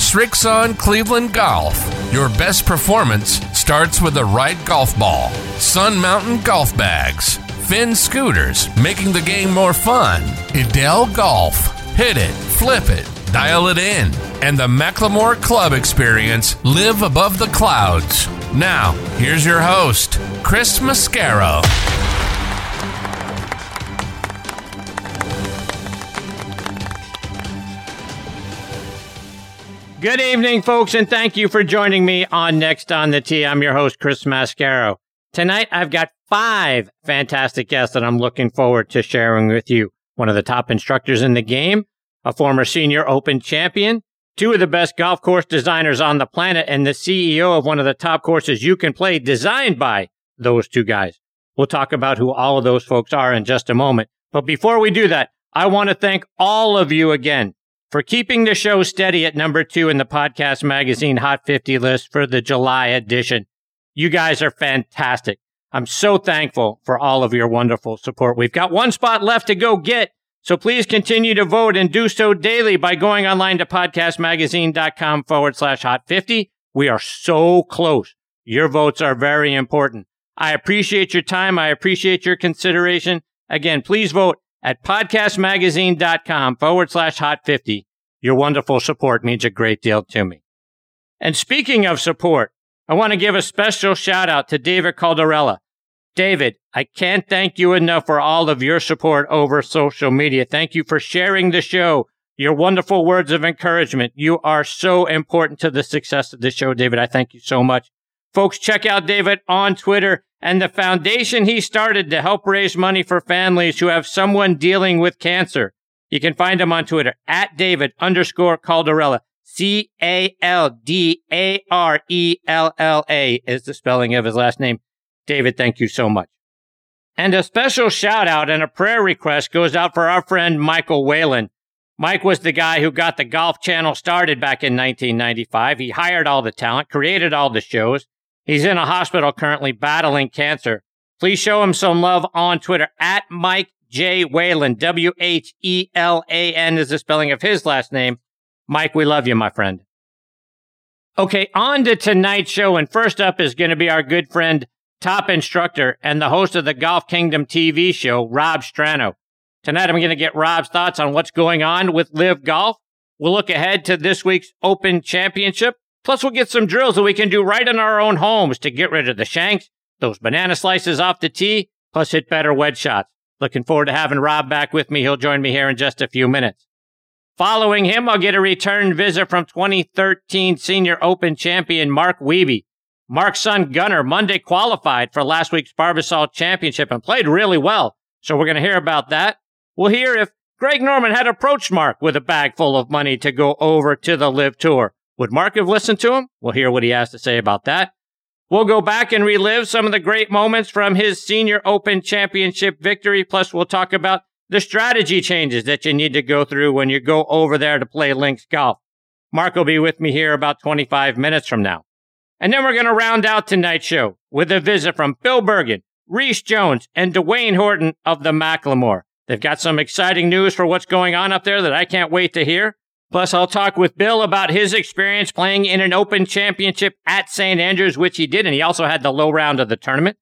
Srixon Cleveland Golf. Your best performance starts with the right golf ball. Sun Mountain Golf Bags. Finn Scooters, making the game more fun. Idell Golf. Hit it, flip it, dial it in. And the McLemore Club experience, live above the clouds. Now, here's your host, Chris Mascaro. Good evening, folks, and thank you for joining me on Next on the Tee. I'm your host, Chris Mascaro. Tonight, I've got five fantastic guests that I'm looking forward to sharing with you. One of the top instructors in the game, a former senior open champion, two of the best golf course designers on the planet, and the CEO of one of the top courses you can play designed by those two guys. We'll talk about who all of those folks are in just a moment. But before we do that, I want to thank all of you again for keeping the show steady at number two in the podcast magazine Hot 50 list for the July edition. You guys are fantastic. I'm so thankful for all of your wonderful support. We've got one spot left to go get. So please continue to vote and do so daily by going online to podcastmagazine.com forward slash hot 50. We are so close. Your votes are very important. I appreciate your time. I appreciate your consideration. Again, please vote at podcastmagazine.com forward slash hot 50. Your wonderful support means a great deal to me. And speaking of support, I want to give a special shout out to David Caldarella. David, I can't thank you enough for all of your support over social media. Thank you for sharing the show, your wonderful words of encouragement. You are so important to the success of the show, David. I thank you so much. Folks, check out David on Twitter and the foundation he started to help raise money for families who have someone dealing with cancer. You can find him on Twitter at David underscore Caldarella. C A L D A R E L L A is the spelling of his last name. David, thank you so much. And a special shout out and a prayer request goes out for our friend Michael Whalen. Mike was the guy who got the Golf Channel started back in 1995. He hired all the talent, created all the shows. He's in a hospital currently battling cancer. Please show him some love on Twitter at Mike J. Whalen. W H E L A N is the spelling of his last name. Mike, we love you, my friend. Okay, on to tonight's show. And first up is going to be our good friend, top instructor, and the host of the Golf Kingdom TV show, Rob Strano. Tonight, I'm going to get Rob's thoughts on what's going on with LIV Golf. We'll look ahead to this week's Open Championship Plus, we'll get some drills that we can do right in our own homes to get rid of the shanks, those banana slices off the tee, plus hit better wedge shots. Looking forward to having Rob back with me. He'll join me here in just a few minutes. Following him, I'll get a return visit from 2013 Senior Open champion Mark Wiebe. Mark's son Gunner Monday qualified for last week's Barbasol Championship and played really well. So we're going to hear about that. We'll hear if Greg Norman had approached Mark with a bag full of money to go over to the LIV Tour. Would Mark have listened to him? We'll hear what he has to say about that. We'll go back and relive some of the great moments from his senior open championship victory. Plus, we'll talk about the strategy changes that you need to go through when you go over there to play links golf. Mark will be with me here about 25 minutes from now. And then we're going to round out tonight's show with a visit from Bill Bergin, Rees Jones, and Duane Horton of the McLemore. They've got some exciting news for what's going on up there that I can't wait to hear. Plus, I'll talk with Bill about his experience playing in an open championship at St. Andrews, which he did, and he also had the low round of the tournament.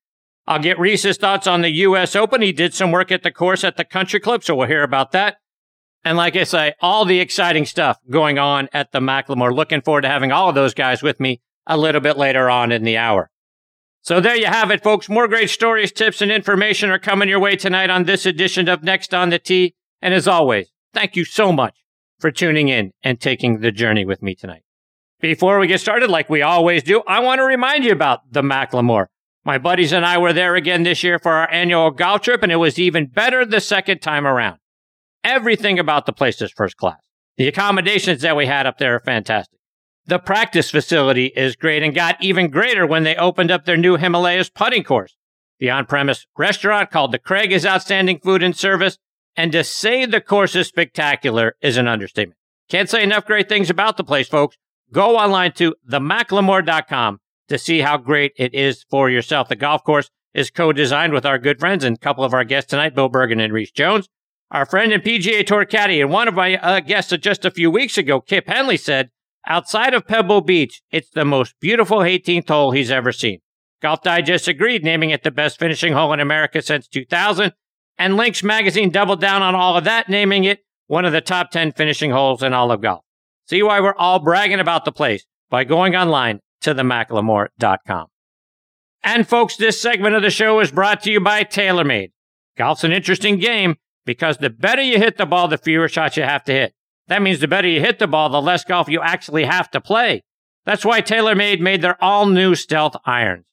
I'll get Rees's thoughts on the U.S. Open. He did some work at the course at the Country Club, so we'll hear about that. And like I say, all the exciting stuff going on at the McLemore. Looking forward to having all of those guys with me a little bit later on in the hour. So there you have it, folks. More great stories, tips, and information are coming your way tonight on this edition of Next on the Tee. And as always, thank you so much for tuning in and taking the journey with me tonight. Before we get started, like we always do, I want to remind you about the McLemore. My buddies and I were there again this year for our annual golf trip, and it was even better the second time around. Everything about the place is first class. The accommodations that we had up there are fantastic. The practice facility is great and got even greater when they opened up their new Himalayas putting course. The on premise restaurant called The Craig is outstanding food and service. And to say the course is spectacular is an understatement. Can't say enough great things about the place, folks. Go online to themclemore.com to see how great it is for yourself. The golf course is co-designed with our good friends and a couple of our guests tonight, Bill Bergin and Rees Jones. Our friend and PGA Tour caddy and one of my uh, guests just a few weeks ago, Kip Henley, said, outside of Pebble Beach, it's the most beautiful 18th hole he's ever seen. Golf Digest agreed, naming it the best finishing hole in America since 2000. And Links Magazine doubled down on all of that, naming it one of the top 10 finishing holes in all of golf. See why we're all bragging about the place by going online to themclemore.com. And folks, this segment of the show is brought to you by TaylorMade. Golf's an interesting game because the better you hit the ball, the fewer shots you have to hit. That means the better you hit the ball, the less golf you actually have to play. That's why TaylorMade made their all new Stealth irons.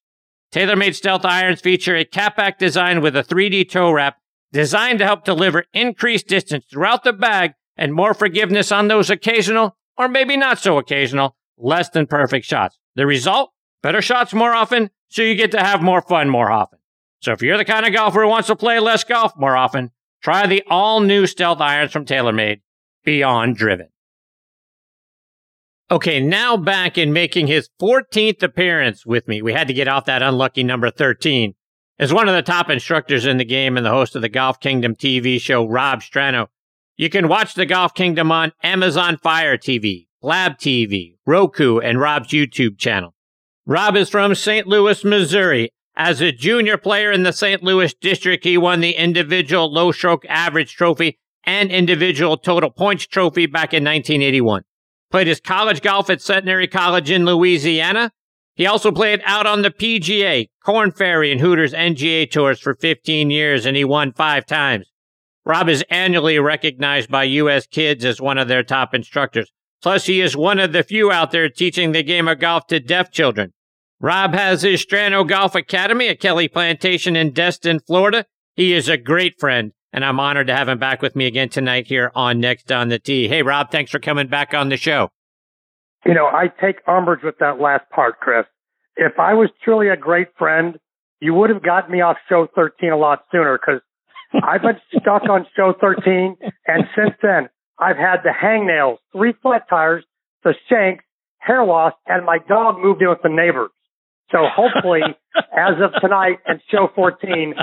TaylorMade Stealth irons feature a Cap Back design with a 3D toe wrap designed to help deliver increased distance throughout the bag and more forgiveness on those occasional, or maybe not so occasional, less than perfect shots. The result? Better shots more often, so you get to have more fun more often. So if you're the kind of golfer who wants to play less golf more often, try the all new Stealth irons from TaylorMade, Beyond Driven. Okay, now back in making his 14th appearance with me. We had to get off that unlucky number 13. As one of the top instructors in the game and the host of the Golf Kingdom TV show, Rob Strano. You can watch the Golf Kingdom on Amazon Fire TV, Lab TV, Roku, and Rob's YouTube channel. Rob is from St. Louis, Missouri. As a junior player in the St. Louis district, he won the individual low stroke average trophy and individual total points trophy back in 1981. Played his college golf at Centenary College in Louisiana. He also played out on the PGA, Korn Ferry, and Hooters NGA tours for 15 years, and he won five times. Rob is annually recognized by U.S. kids as one of their top instructors. Plus, he is one of the few out there teaching the game of golf to deaf children. Rob has his Strano Golf Academy at Kelly Plantation in Destin, Florida. He is a great friend, and I'm honored to have him back with me again tonight here on Next on the Tee. Hey, Rob, thanks for coming back on the show. You know, I take umbrage with that last part, Chris. If I was truly a great friend, you would have got me off show 13 a lot sooner because I've been stuck on show 13, and since then, I've had the hangnails, three flat tires, the shanks, hair loss, and my dog moved in with the neighbors. So hopefully, as of tonight and show 14,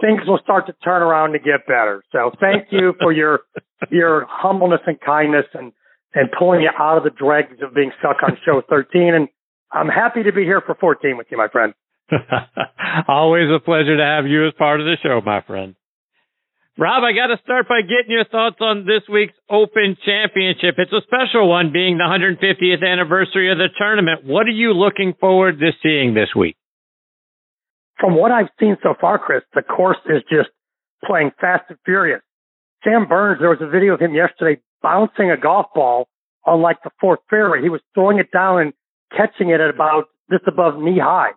things will start to turn around to get better. So thank you for your your humbleness and kindness and and pulling you out of the dregs of being stuck on show 13. And I'm happy to be here for 14 with you, my friend. Always a pleasure to have you as part of the show, my friend. Rob, I got to start by getting your thoughts on this week's Open Championship. It's a special one, being the 150th anniversary of the tournament. What are you looking forward to seeing this week? From what I've seen so far, Chris, the course is just playing fast and furious. Sam Burns, there was a video of him yesterday bouncing a golf ball on like the fourth fairway. He was throwing it down and catching it at about just above knee high.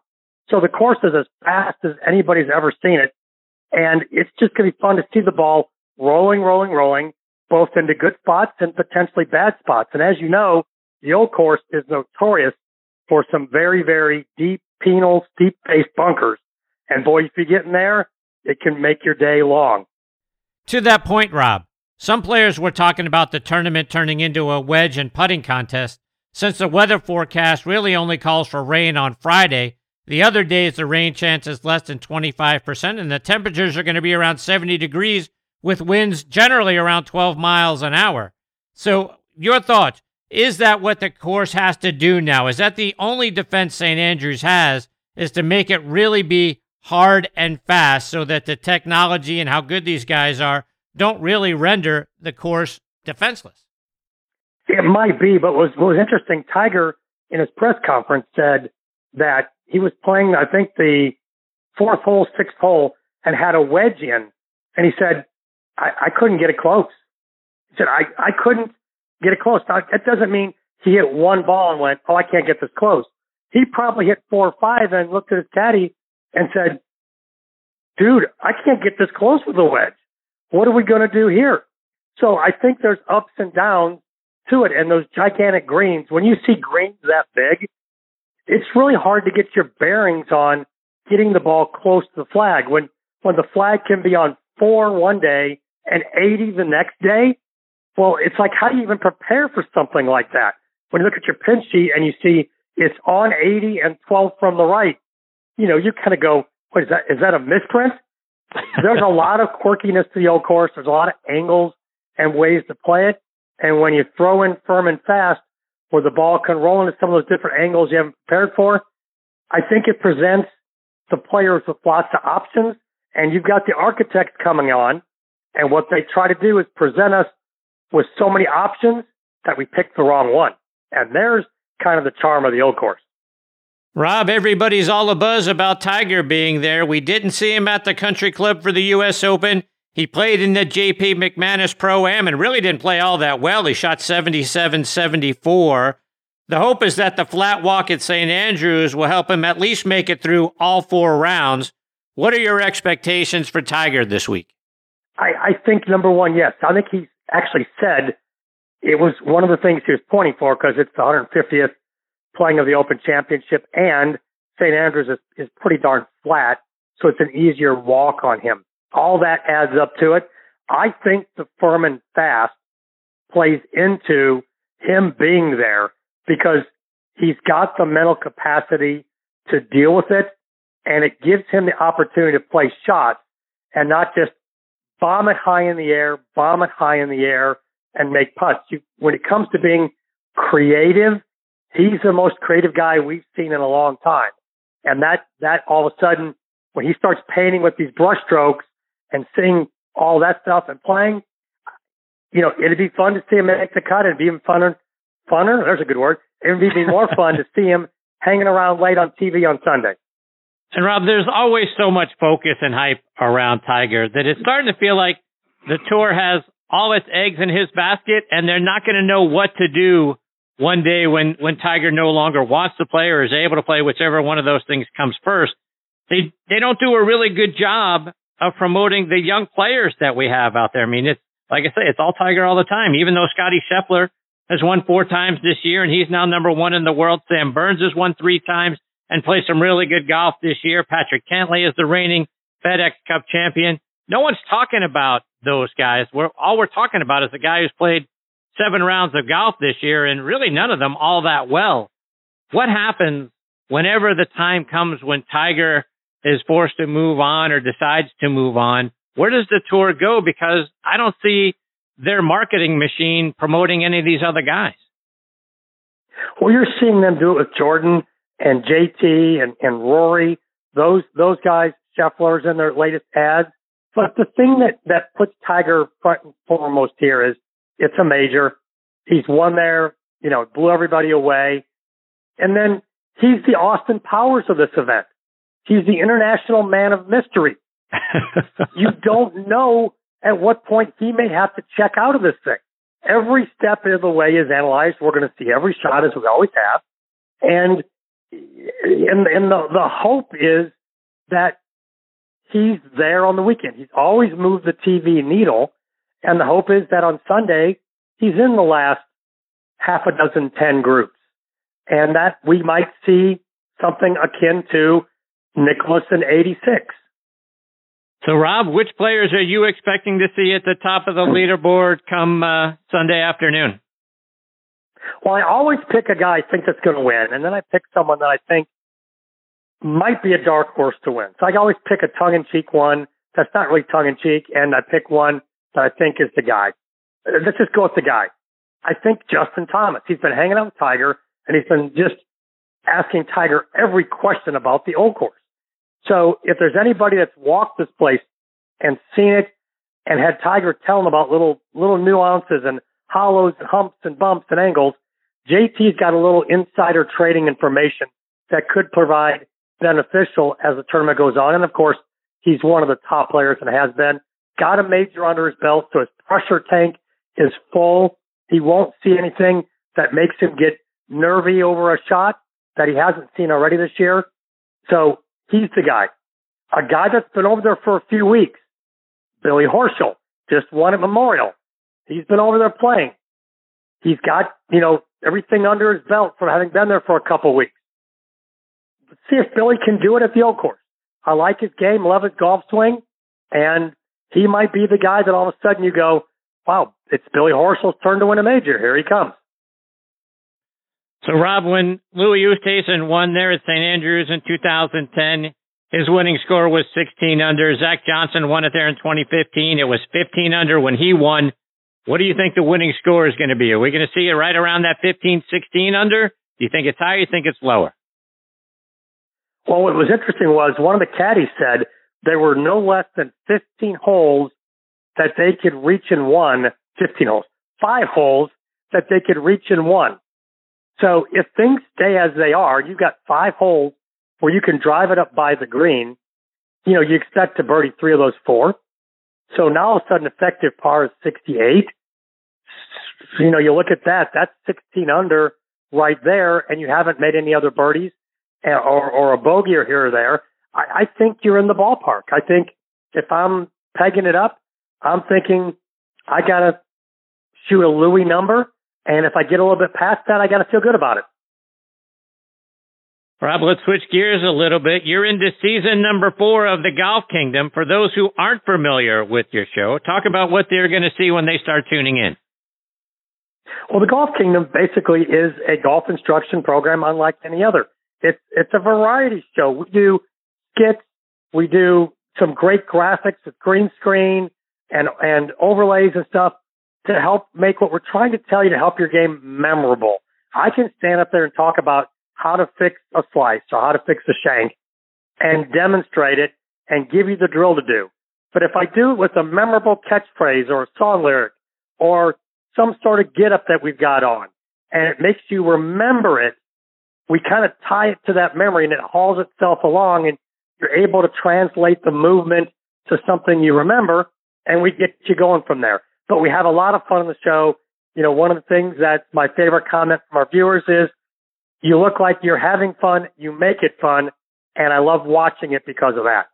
So the course is as fast as anybody's ever seen it. And it's just going to be fun to see the ball rolling, rolling, rolling, both into good spots and potentially bad spots. And as you know, the old course is notorious for some very, very deep penal, steep face bunkers. And boy, if you get in there, it can make your day long. To that point, Rob, some players were talking about the tournament turning into a wedge and putting contest since the weather forecast really only calls for rain on Friday the other days, the rain chance is less than 25%, and the temperatures are going to be around 70 degrees with winds generally around 12 miles an hour. So, your thoughts? Is that what the course has to do now? Is that the only defense St. Andrews has, is to make it really be hard and fast so that the technology and how good these guys are don't really render the course defenseless? It might be, but what was, what was interesting, Tiger in his press conference said that he was playing, I think, the fourth hole, sixth hole, and had a wedge in. And he said, I, I couldn't get it close. He said, I, I couldn't get it close. Now, that doesn't mean he hit one ball and went, oh, I can't get this close. He probably hit four or five and looked at his caddy and said, dude, I can't get this close with a wedge. What are we going to do here? So I think there's ups and downs to it. And those gigantic greens, when you see greens that big, it's really hard to get your bearings on getting the ball close to the flag. When when the flag can be on four one day and 80 the next day, well, it's like how do you even prepare for something like that? When you look at your pin sheet and you see it's on 80 and 12 from the right, you know, you kind of go, what is that? Is that a misprint? There's a lot of quirkiness to the old course. There's a lot of angles and ways to play it. And when you throw in firm and fast, where the ball can roll into some of those different angles you haven't prepared for, I think it presents the players with lots of options. And you've got the architects coming on, and what they try to do is present us with so many options that we pick the wrong one. And there's kind of the charm of the old course. Rob, everybody's all buzz about Tiger being there. We didn't see him at the country club for the U.S. Open. He played in the JP McManus Pro Am and really didn't play all that well. He shot 77 74. The hope is that the flat walk at St. Andrews will help him at least make it through all four rounds. What are your expectations for Tiger this week? I, I think number one, yes. I think he actually said it was one of the things he was pointing for because it's the 150th playing of the Open Championship and St. Andrews is, is pretty darn flat, so it's an easier walk on him. All that adds up to it. I think the Furman fast plays into him being there because he's got the mental capacity to deal with it and it gives him the opportunity to play shots and not just bomb it high in the air, bomb it high in the air and make putts. You, when it comes to being creative, he's the most creative guy we've seen in a long time. And that, that all of a sudden, when he starts painting with these brush strokes and seeing all that stuff and playing, you know, it'd be fun to see him make the cut. It'd be even funner, funner. There's a good word. It'd be even more fun to see him hanging around late on TV on Sunday. And Rob, there's always so much focus and hype around Tiger that it's starting to feel like the tour has all its eggs in his basket and they're not going to know what to do one day when, when Tiger no longer wants to play or is able to play, whichever one of those things comes first. They, they don't do a really good job of promoting the young players that we have out there. I mean, it's, like I say, it's all Tiger all the time, even though Scotty Scheffler has won four times this year and he's now number one in the world. Sam Burns has won three times and played some really good golf this year. Patrick Cantlay is the reigning FedEx Cup champion. No one's talking about those guys. We're, all we're talking about is the guy who's played seven rounds of golf this year and really none of them all that well. What happens whenever the time comes when Tiger is forced to move on or decides to move on? Where does the tour go? Because I don't see their marketing machine promoting any of these other guys. Well, you're seeing them do it with Jordan and JT and, and Rory. Those those guys, Scheffler's in their latest ads. But the thing that, that puts Tiger front and foremost here is it's a major. He's won there, you know, blew everybody away. And then he's the Austin Powers of this event. He's the international man of mystery. you don't know at what point he may have to check out of this thing. Every step of the way is analyzed. We're going to see every shot as we always have. And, and, and the, the hope is that he's there on the weekend. He's always moved the TV needle. And the hope is that on Sunday, he's in the last half a dozen, 10 groups. And that we might see something akin to Nicklaus in 86. So, Rob, which players are you expecting to see at the top of the leaderboard come uh, Sunday afternoon? Well, I always pick a guy I think that's going to win, and then I pick someone that I think might be a dark horse to win. So I always pick a tongue in cheek one that's not really tongue in cheek, and I pick one that I think is the guy. Uh, let's just go with the guy. I think Justin Thomas. He's been hanging out with Tiger, and he's been just asking Tiger every question about the old course. So if there's anybody that's walked this place and seen it and had Tiger tell him about little little nuances and hollows and humps and bumps and angles, JT's got a little insider trading information that could provide beneficial as the tournament goes on. And of course, he's one of the top players and has been. Got a major under his belt, so his pressure tank is full. He won't see anything that makes him get nervy over a shot that he hasn't seen already this year. So he's the guy. A guy that's been over there for a few weeks. Billy Horschel just won at Memorial. He's been over there playing. He's got, you know, everything under his belt from having been there for a couple weeks. Let's see if Billy can do it at the old course. I like his game, love his golf swing, and he might be the guy that all of a sudden you go, wow, it's Billy Horschel's turn to win a major. Here he comes. So, Rob, when Louis Oosthuizen won there at St. Andrews in 2010, his winning score was 16 under. Zach Johnson won it there in 2015. It was 15 under when he won. What do you think the winning score is going to be? Are we going to see it right around that 15, 16 under? Do you think it's higher? Do you think it's lower? Well, what was interesting was one of the caddies said there were no less than 15 holes that they could reach in one, 15 holes, five holes that they could reach in one. So if things stay as they are, you've got five holes where you can drive it up by the green. You know, you expect to birdie three of those four. So now all of a sudden effective par is 68. You know, you look at that, that's 16 under right there and you haven't made any other birdies eh, or, or a bogey or here or there. I, I think you're in the ballpark. I think if I'm pegging it up, I'm thinking I got to shoot a Louis number. And if I get a little bit past that, I got to feel good about it. Rob, let's switch gears a little bit. You're into season number four of the Golf Kingdom. For those who aren't familiar with your show, talk about what they're going to see when they start tuning in. Well, the Golf Kingdom basically is a golf instruction program unlike any other. It's it's a variety show. We do skits, we do some great graphics with green screen and and overlays and stuff to help make what we're trying to tell you to help your game memorable. I can stand up there and talk about how to fix a slice or how to fix a shank and demonstrate it and give you the drill to do. But if I do it with a memorable catchphrase or a song lyric or some sort of get up that we've got on and it makes you remember it, we kind of tie it to that memory and it hauls itself along and you're able to translate the movement to something you remember and we get you going from there. But we have a lot of fun on the show. You know, one of the things that my favorite comment from our viewers is you look like you're having fun, you make it fun, and I love watching it because of that.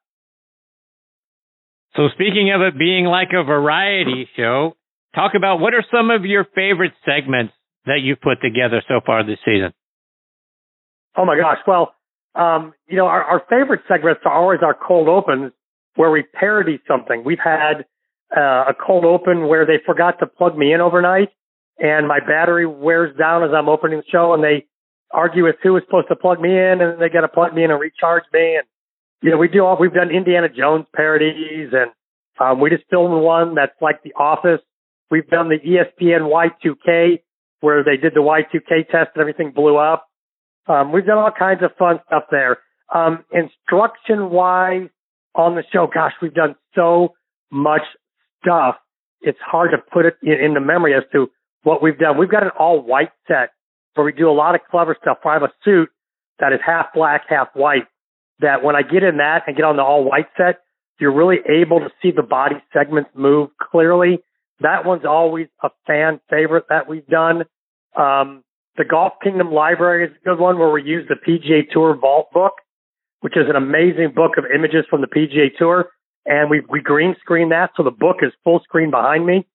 So speaking of it being like a variety show, talk about what are some of your favorite segments that you've put together so far this season? Oh my gosh. Well, um, you know, our, our favorite segments are always our cold opens where we parody something. We've had uh, a cold open where they forgot to plug me in overnight and my battery wears down as I'm opening the show and they argue with who was supposed to plug me in and they got to plug me in and recharge me. And, you know, we do all, we've done Indiana Jones parodies and, um, we just filmed one that's like The Office. We've done the ESPN Y2K where they did the Y2K test and everything blew up. Um, we've done all kinds of fun stuff there. Um, instruction wise on the show, gosh, we've done so much stuff. It's hard to put it in, the memory as to what we've done. We've got an all white set where we do a lot of clever stuff. I have a suit that is half black, half white. That when I get in that and get on the all white set, you're really able to see the body segments move clearly. That one's always a fan favorite that we've done. Um, the Golf Kingdom Library is a good one where we use the PGA Tour Vault book, which is an amazing book of images from the PGA Tour. And we, we green screen that. So the book is full screen behind me.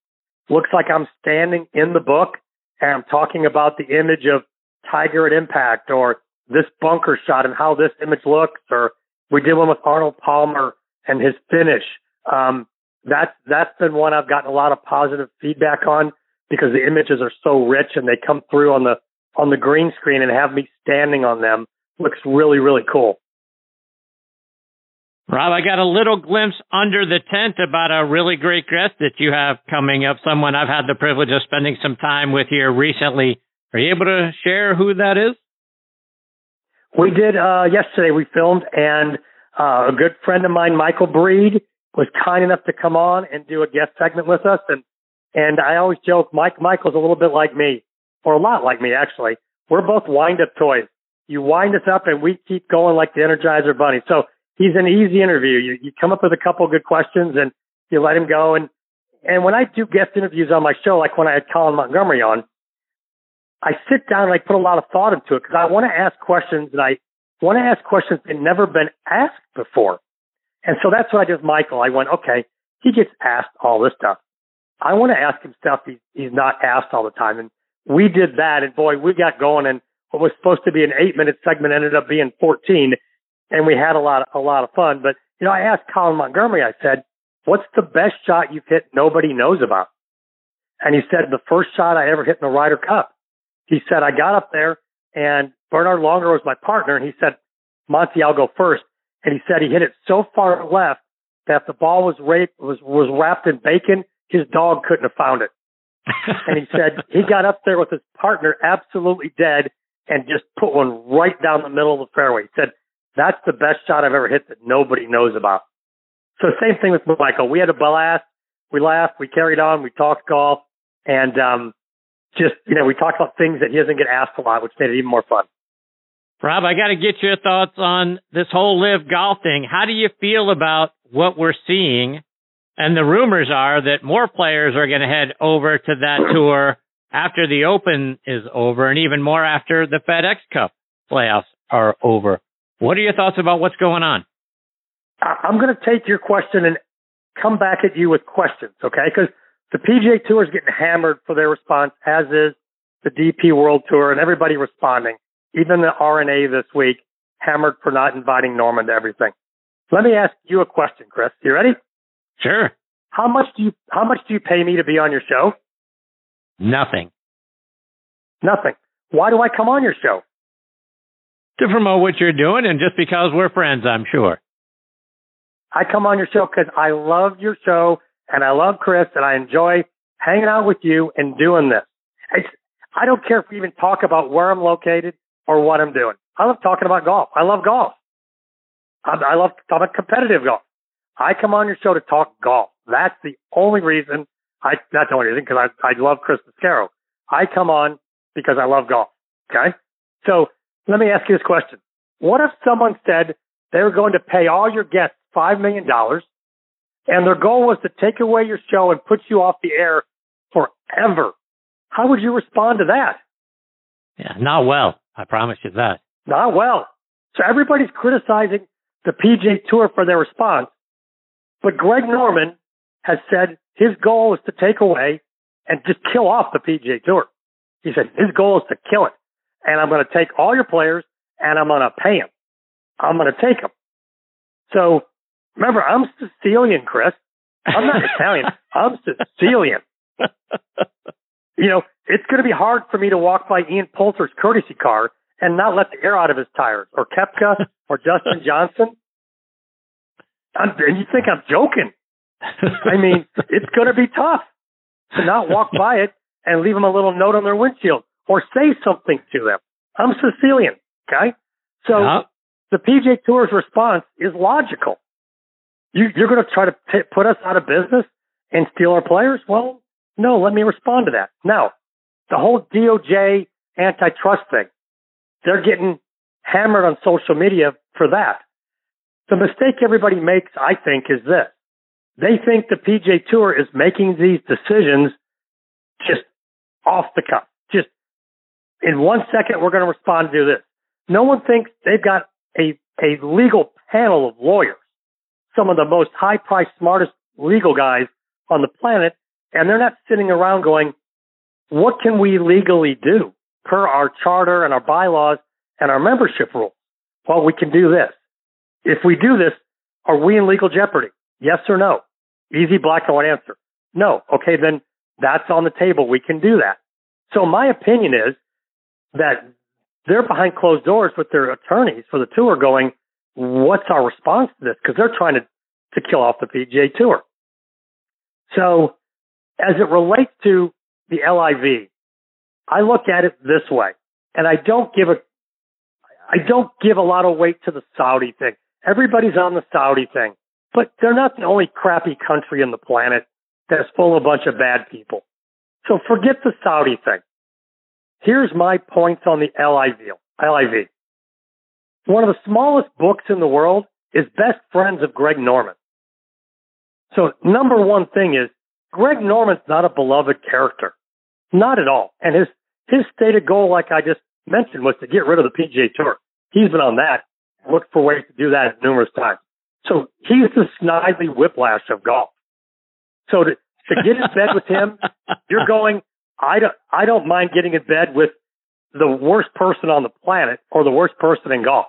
Looks like I'm standing in the book and I'm talking about the image of Tiger at impact or this bunker shot and how this image looks, or we did one with Arnold Palmer and his finish. Um, that's, that's been one I've gotten a lot of positive feedback on because the images are so rich and they come through on the, on the green screen and have me standing on them. Looks really, really cool. Rob, I got a little glimpse under the tent about a really great guest that you have coming up. Someone I've had the privilege of spending some time with here recently. Are you able to share who that is? We did uh, yesterday. We filmed, and uh, a good friend of mine, Michael Breed, was kind enough to come on and do a guest segment with us. And and I always joke, Mike Michael's a little bit like me, or a lot like me actually. We're both wind up toys. You wind us up, and we keep going like the Energizer Bunny. So he's an easy interview. You, you come up with a couple good questions and you let him go. And, and when I do guest interviews on my show, like when I had Colin Montgomerie on, I sit down and I put a lot of thought into it because I want to ask questions and I want to ask questions that never been asked before. And so that's what I did Michael. I went, okay, he gets asked all this stuff. I want to ask him stuff he, he's not asked all the time. And we did that. And boy, we got going and what was supposed to be an eight minute segment ended up being 14 and we had a lot, of, a lot of fun. But, you know, I asked Colin Montgomerie, I said, what's the best shot you've hit nobody knows about? And he said, the first shot I ever hit in the Ryder Cup. He said, I got up there and Bernard Langer was my partner. And he said, Monty, I'll go first. And he said he hit it so far left that the ball was raped, was, was wrapped in bacon. His dog couldn't have found it. And he said he got up there with his partner absolutely dead and just put one right down the middle of the fairway. He said, that's the best shot I've ever hit that nobody knows about. So same thing with Michael. We had a blast. We laughed. We carried on. We talked golf and, um, just, you know, we talked about things that he doesn't get asked a lot, which made it even more fun. Rob, I got to get your thoughts on this whole LIV golf thing. How do you feel about what we're seeing? And the rumors are that more players are going to head over to that tour after the Open is over and even more after the FedEx Cup playoffs are over. What are your thoughts about what's going on? I'm going to take your question and come back at you with questions, okay? Because the PGA Tour is getting hammered for their response, as is the DP World Tour, and everybody responding. Even the R&A this week hammered for not inviting Norman to everything. Let me ask you a question, Chris. You ready? Sure. How much do you how much do you pay me to be on your show? Nothing. Nothing. Why do I come on your show? To promote what you're doing and just because we're friends, I'm sure. I come on your show because I love your show and I love Chris and I enjoy hanging out with you and doing this. It's, I don't care if we even talk about where I'm located or what I'm doing. I love talking about golf. I love golf. I, I love talking about competitive golf. I come on your show to talk golf. That's the only reason I, that's the only reason because I, I love Chris Mascaro. I come on because I love golf. Okay. So let me ask you this question. What if someone said they were going to pay all your guests $5 million and their goal was to take away your show and put you off the air forever? How would you respond to that? Yeah, not well. I promise you that. Not well. So everybody's criticizing the PGA Tour for their response. But Greg Norman has said his goal is to take away and just kill off the PGA Tour. He said his goal is to kill it. And I'm going to take all your players and I'm going to pay them. I'm going to take them. So remember, I'm Sicilian, Chris. I'm not Italian. I'm Sicilian. you know, it's going to be hard for me to walk by Ian Poulter's courtesy car and not let the air out of his tires, or Koepka, or Dustin Johnson. I'm, and you think I'm joking? I mean, it's going to be tough to not walk by it and leave them a little note on their windshield or say something to them. I'm Sicilian, okay? So yeah. the PGA Tour's response is logical. You, you're going to try to put us out of business and steal our players? Well, no, let me respond to that. Now, the whole DOJ antitrust thing, they're getting hammered on social media for that. The mistake everybody makes, I think, is this. They think the PJ Tour is making these decisions just off the cuff. Just in one second, we're going to respond to this. No one thinks they've got a, a legal panel of lawyers, some of the most high priced, smartest legal guys on the planet, and they're not sitting around going, what can we legally do per our charter and our bylaws and our membership rules? Well, we can do this. If we do this, are we in legal jeopardy? Yes or no? Easy black and white answer. No. Okay, then that's on the table. We can do that. So my opinion is that they're behind closed doors with their attorneys for the tour going, what's our response to this? Because they're trying to, to kill off the PGA Tour. So as it relates to the LIV, I look at it this way, and I don't give a, I don't give a lot of weight to the Saudi thing. Everybody's on the Saudi thing, but they're not the only crappy country on the planet that's full of a bunch of bad people. So forget the Saudi thing. Here's my points on the LIV. LIV. One of the smallest books in the world is Best Friends of Greg Norman. So number one thing is Greg Norman's not a beloved character. Not at all. And his, his stated goal, like I just mentioned, was to get rid of the PGA Tour. He's been on that, looked for ways to do that numerous times. So he's the snidely whiplash of golf. So to, to get in bed with him, you're going, I don't, I don't mind getting in bed with the worst person on the planet or the worst person in golf.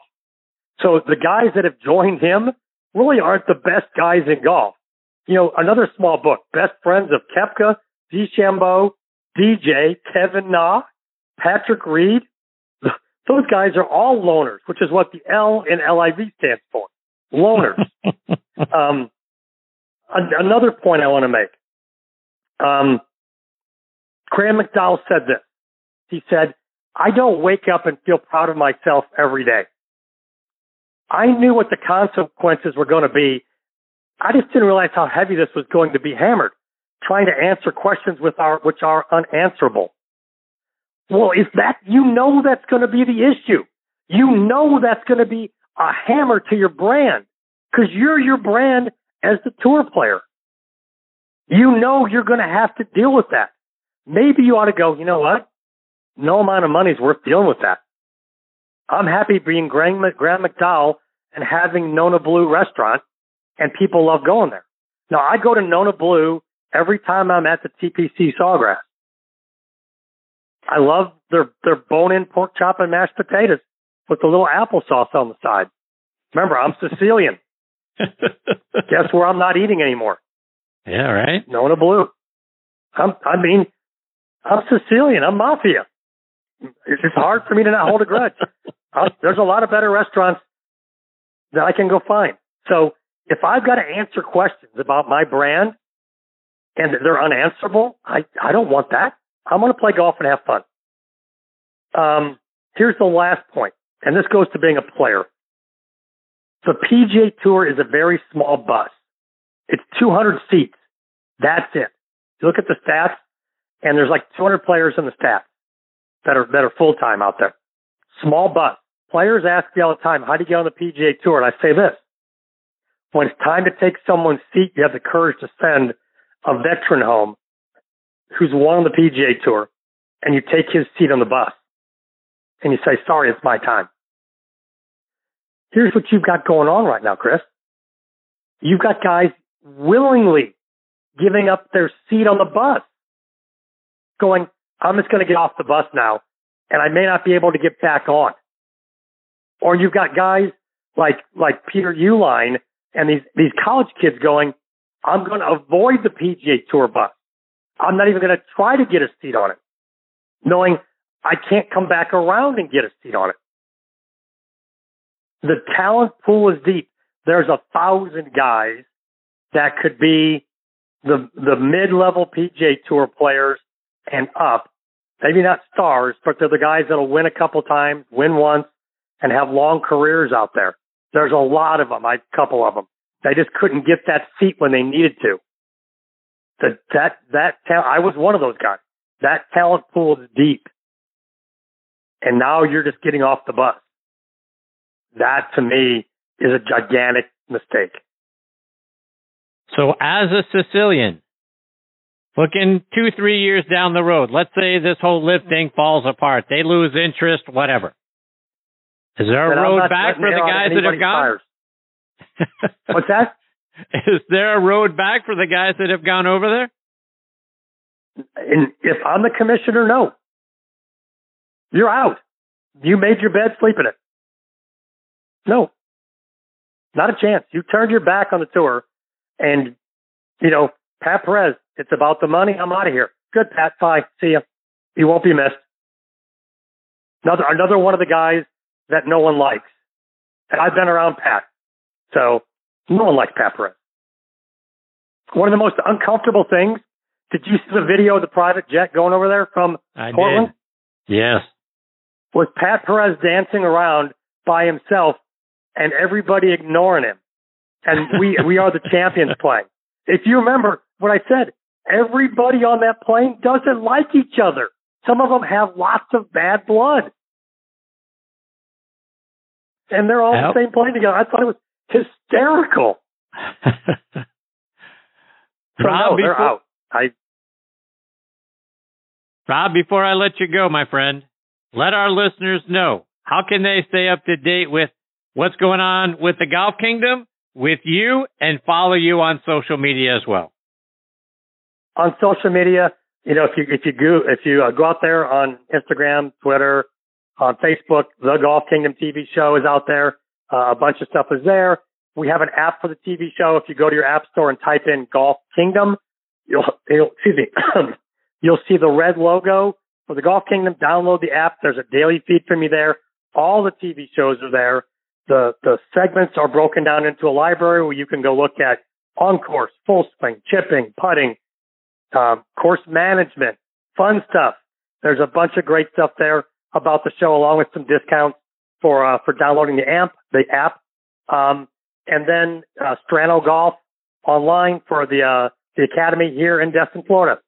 So the guys that have joined him really aren't the best guys in golf. You know, another small book, Best Friends of Koepka, DeChambeau, DJ, Kevin Na, Patrick Reed. Those guys are all loners, which is what the L in LIV stands for. Loners. um, another point I want to make. Um, Graham McDowell said this. He said, I don't wake up and feel proud of myself every day. I knew what the consequences were going to be. I just didn't realize how heavy this was going to be hammered, trying to answer questions with our, which are unanswerable. Well, is that, you know that's going to be the issue. You know that's going to be a hammer to your brand because you're your brand as the tour player. You know you're going to have to deal with that. Maybe you ought to go, you know what? No amount of money is worth dealing with that. I'm happy being Graham, McDowell and having Nona Blue restaurant and people love going there. Now I go to Nona Blue every time I'm at the TPC Sawgrass. I love their, their bone-in pork chop and mashed potatoes with a little applesauce on the side. Remember, I'm Sicilian. Guess where I'm not eating anymore? Yeah, right. Nona Blue. I'm, I mean, I'm Sicilian. I'm mafia. It's hard for me to not hold a grudge. Uh, there's a lot of better restaurants that I can go find. So if I've got to answer questions about my brand and they're unanswerable, I, I don't want that. I'm going to play golf and have fun. Um, here's the last point, and this goes to being a player. The PGA Tour is a very small bus. It's 200 seats. That's it. You look at the stats, and there's like 200 players in the stats that are that are full time out there. Small bus. Players ask me all the time, "How do you get on the PGA Tour?" And I say this: When it's time to take someone's seat, you have the courage to send a veteran home who's won on the PGA Tour, and you take his seat on the bus, and you say, "Sorry, it's my time." Here's what you've got going on right now, Chris. You've got guys willingly giving up their seat on the bus, going, I'm just going to get off the bus now, and I may not be able to get back on. Or you've got guys like like Peter Uihlein and these these college kids going, I'm going to avoid the PGA Tour bus. I'm not even going to try to get a seat on it, knowing I can't come back around and get a seat on it. The talent pool is deep. There's a thousand guys that could be the the mid level PGA Tour players and up. Maybe not stars, but they're the guys that'll win a couple times, win once, and have long careers out there. There's a lot of them. I couple of them. They just couldn't get that seat when they needed to. That that that ta- I was one of those guys. That talent pool is deep, and now you're just getting off the bus. That to me is a gigantic mistake. So, as a Sicilian, looking two, three years down the road, let's say this whole LIV thing falls apart, they lose interest, whatever. Is there a road back for the guys that have gone? What's that? Is there a road back for the guys that have gone over there? And if I'm the commissioner, no. You're out. You made your bed, sleep in it. No. Not a chance. You turned your back on the tour and, you know, Pat Perez, it's about the money. I'm out of here. Good, Pat. Bye. See. You won't be missed. Another, another one of the guys that no one likes. And I've been around Pat. So no one likes Pat Perez. One of the most uncomfortable things. Did you see the video of the private jet going over there from I Portland? Did. Yes. Was Pat Perez dancing around by himself and everybody ignoring him? And we, we are the champions playing. If you remember what I said, everybody on that plane doesn't like each other. Some of them have lots of bad blood. And they're all the same plane together. I thought it was hysterical. Rob, no, before, out. I, Rob, before I let you go, my friend, let our listeners know how can they stay up to date with what's going on with the Golf Kingdom, with you, and follow you on social media as well. On social media, you know, if you if you go if you uh, go out there on Instagram, Twitter, on Facebook, the Golf Kingdom TV show is out there. Uh, a bunch of stuff is there. We have an app for the TV show. If you go to your app store and type in Golf Kingdom, you'll, you'll excuse me, you'll see the red logo for the Golf Kingdom. Download the app. There's a daily feed for me there. All the TV shows are there. The the segments are broken down into a library where you can go look at on course, full swing, chipping, putting, um, course management, fun stuff. There's a bunch of great stuff there about the show, along with some discounts for uh, for downloading the amp, the app, um, and then uh, Strano Golf online for the uh, the academy here in Destin, Florida.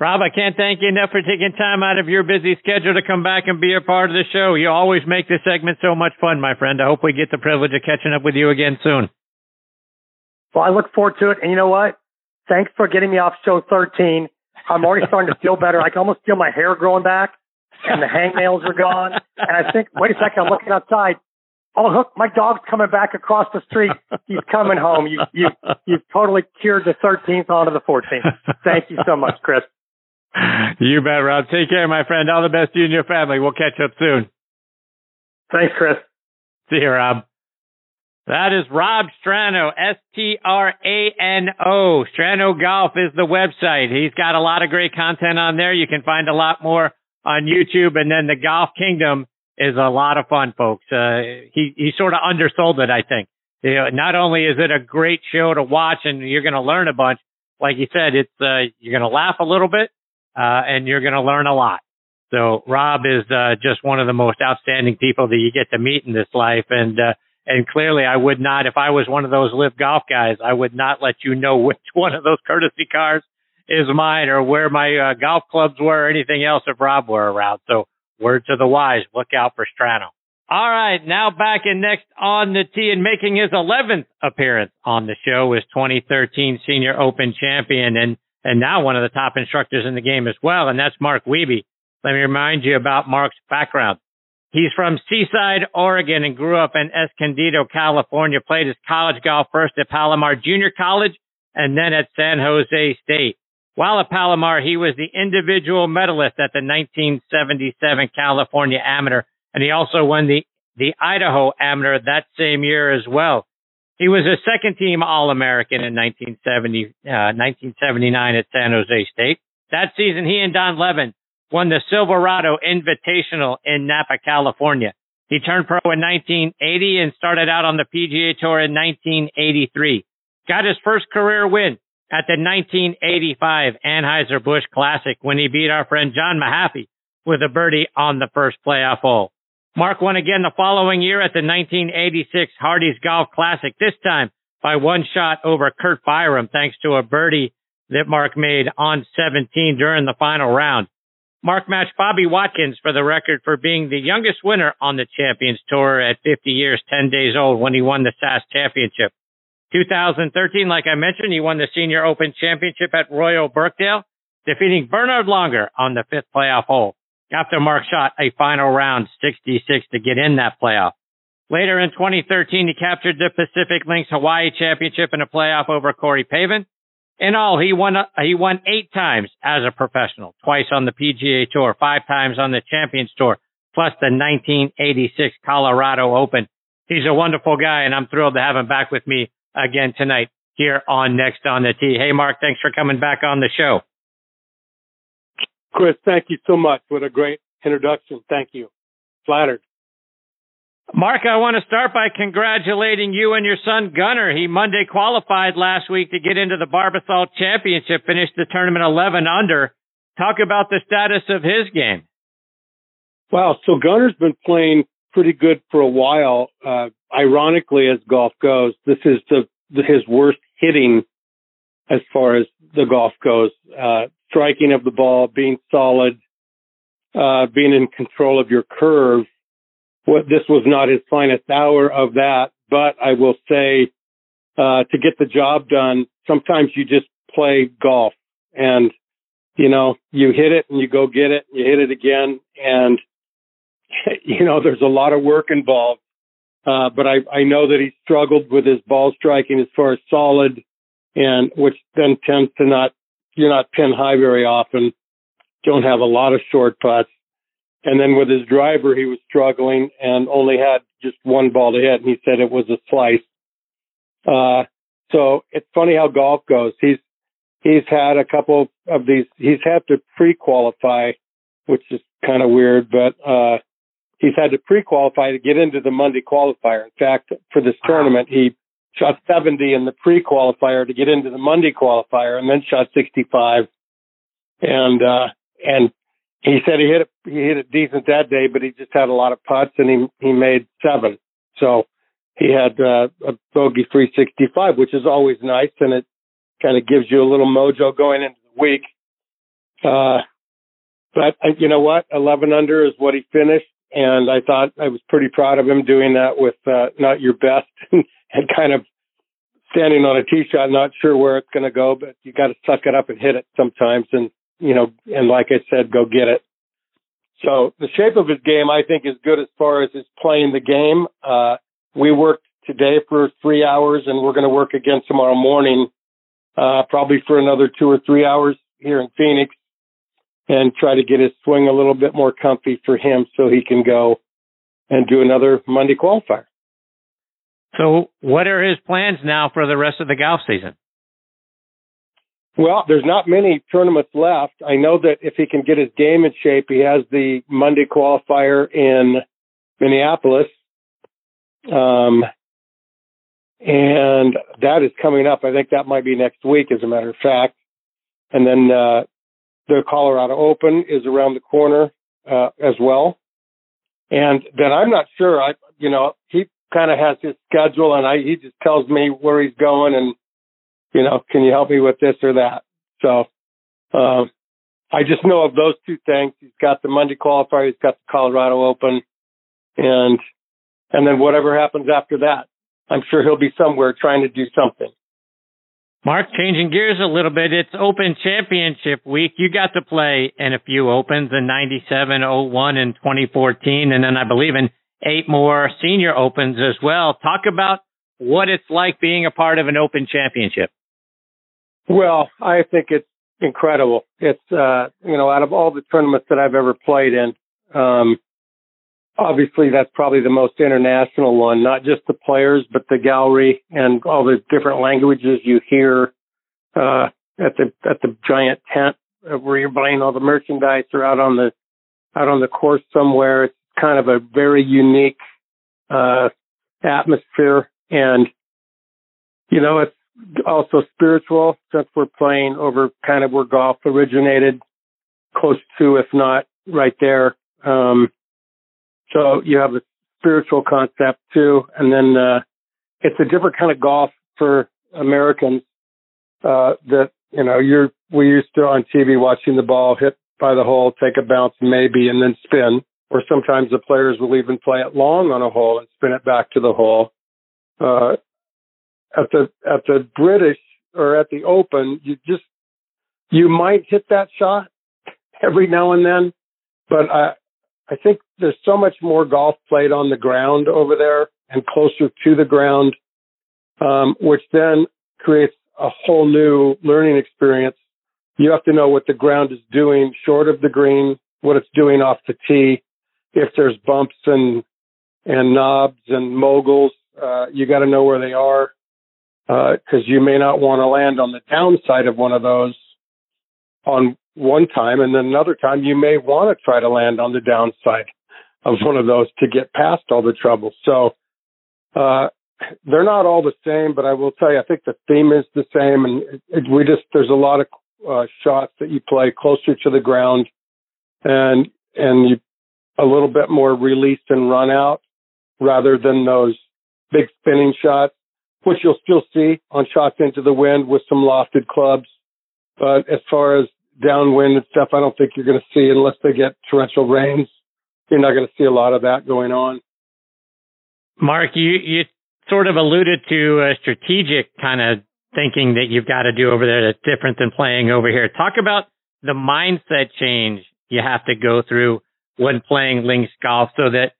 Rob, I can't thank you enough for taking time out of your busy schedule to come back and be a part of the show. You always make this segment so much fun, my friend. I hope we get the privilege of catching up with you again soon. Well, I look forward to it. And you know what? Thanks for getting me off show 13. I'm already starting to feel better. I can almost feel my hair growing back and the hangnails are gone. And I think, wait a second, I'm looking outside. Oh, look, my dog's coming back across the street. He's coming home. You, you, you've totally cured the 13th onto the 14th. Thank you so much, Chris. You bet, Rob. Take care, my friend. All the best to you and your family. We'll catch up soon. Thanks, Chris. See you, Rob. That is Rob Strano, S-T-R-A-N-O. Strano Golf is the website. He's got a lot of great content on there. You can find a lot more on YouTube. And then the Golf Kingdom is a lot of fun, folks. Uh, he, he sort of undersold it, I think. You know, not only is it a great show to watch and you're going to learn a bunch, like you said, it's, uh, you're going to laugh a little bit, uh, and you're going to learn a lot. So Rob is, uh, just one of the most outstanding people that you get to meet in this life. And, uh, and clearly I would not, if I was one of those LIV golf guys, I would not let you know which one of those courtesy cars is mine or where my uh, golf clubs were or anything else if Rob were around. So word to the wise, look out for Strano. All right, now back in next on the tee and making his 11th appearance on the show is 2013 Senior Open champion and and now one of the top instructors in the game as well, and that's Mark Wiebe. Let me remind you about Mark's background. He's from Seaside, Oregon and grew up in Escondido, California, played his college golf first at Palomar Junior College and then at San Jose State. While at Palomar, he was the individual medalist at the 1977 California Amateur, and he also won the, the Idaho Amateur that same year as well. He was a second team All-American in 1970, uh, 1979 at San Jose State. That season, he and Don Levin won the Silverado Invitational in Napa, California. He turned pro in 1980 and started out on the PGA Tour in 1983. Got his first career win at the 1985 Anheuser-Busch Classic when he beat our friend John Mahaffey with a birdie on the first playoff hole. Mark won again the following year at the 1986 Hardee's Golf Classic, this time by one shot over Curt Byrum thanks to a birdie that Mark made on 17 during the final round. Mark matched Bobby Wadkins for the record for being the youngest winner on the Champions Tour at 50 years, 10 days old when he won the SAS Championship. 2013, like I mentioned, he won the Senior Open Championship at Royal Birkdale, defeating Bernhard Langer on the fifth playoff hole after Mark shot a final round 66 to get in that playoff. Later in 2013, he captured the Pacific Links Hawaii Championship in a playoff over Corey Pavin. In all, he won, he won eight times as a professional, twice on the PGA Tour, five times on the Champions Tour, plus the 1986 Colorado Open. He's a wonderful guy and I'm thrilled to have him back with me again tonight here on Next on the Tee. Hey, Mark, thanks for coming back on the show. Chris, thank you so much. What a great introduction. Thank you. Flattered. Mark, I want to start by congratulating you and your son Gunnar. He Monday qualified last week to get into the Barbasol Championship, finished the tournament 11 under. Talk about the status of his game. Wow, so Gunnar's been playing pretty good for a while. Uh, ironically, as golf goes, this is the, his worst hitting as far as the golf goes. Uh, striking of the ball, being solid, uh, being in control of your curve what this was not his finest hour of that, but I will say, uh, to get the job done, sometimes you just play golf and, you know, you hit it and you go get it, and you hit it again. And, you know, there's a lot of work involved. Uh, but I, I know that he struggled with his ball striking as far as solid and which then tends to not, you're not pin high very often. Don't have a lot of short putts And then with his driver, he was struggling and only had just one ball to hit. And he said it was a slice. Uh, so it's funny how golf goes. He's, he's had a couple of these, he's had to pre-qualify, which is kind of weird, but, uh, he's had to pre-qualify to get into the Monday qualifier. In fact, for this tournament, he shot 70 in the pre-qualifier to get into the Monday qualifier and then shot 65. And, uh, and he said he hit it, he hit it decent that day, but he just had a lot of putts and he, he made seven. So he had, uh, a bogey free 65, which is always nice. And it kind of gives you a little mojo going into the week. Uh, but uh, you know what? 11 under is what he finished. And I thought I was pretty proud of him doing that with, uh, not your best and kind of standing on a tee shot, not sure where it's going to go, but you got to suck it up and hit it sometimes. And, you know, and like I said, go get it. So the shape of his game, I think, is good as far as his playing the game. Uh, we worked today for three hours and we're going to work again tomorrow morning, uh, probably for another two or three hours here in Phoenix and try to get his swing a little bit more comfy for him so he can go and do another Monday qualifier. So, what are his plans now for the rest of the golf season? Well, there's not many tournaments left. I know that if he can get his game in shape, he has the Monday qualifier in Minneapolis. Um, and that is coming up. I think that might be next week, as a matter of fact. And then, uh, the Colorado Open is around the corner, uh, as well. And then I'm not sure. I, you know, he kind of has his schedule and I, he just tells me where he's going and, you know, can you help me with this or that? So, um, I just know of those two things. He's got the Monday qualifier. He's got the Colorado Open and, and then whatever happens after that, I'm sure he'll be somewhere trying to do something. Mark, changing gears a little bit, it's Open Championship week. You got to play in a few Opens in 97, 01, and 2014, and then I believe in eight more senior opens as well. Talk about what it's like being a part of an open championship. Well, I think it's incredible. It's, uh, you know, out of all the tournaments that I've ever played in, um, obviously that's probably the most international one, not just the players, but the gallery and all the different languages you hear, uh, at the, at the giant tent where you're buying all the merchandise or out on the, out on the course somewhere. It's kind of a very unique uh, atmosphere, and you know it's also spiritual since we're playing over kind of where golf originated, close to, if not right there. Um, so you have a spiritual concept too, and then uh, it's a different kind of golf for Americans. Uh, that you know, you're we used to on TV watching the ball hit by the hole, take a bounce maybe, and then spin or sometimes the players will even play it long on a hole and spin it back to the hole. Uh, at the at the British or at the Open, you just you might hit that shot every now and then, but I I think there's so much more golf played on the ground over there and closer to the ground, um, which then creates a whole new learning experience. You have to know what the ground is doing short of the green, what it's doing off the tee, if there's bumps and and knobs and moguls, uh, you got to know where they are because uh, you may not want to land on the downside of one of those on one time, and then another time you may want to try to land on the downside of one of those to get past all the trouble. So uh, they're not all the same, but I will tell you, I think the theme is the same, and we just there's a lot of uh, shots that you play closer to the ground, and and you a little bit more released and run out rather than those big spinning shots, which you'll still see on shots into the wind with some lofted clubs. But as far as downwind and stuff, I don't think you're going to see unless they get torrential rains. You're not going to see a lot of that going on. Mark, you, you sort of alluded to a strategic kind of thinking that you've got to do over there that's different than playing over here. Talk about the mindset change you have to go through when playing links golf so that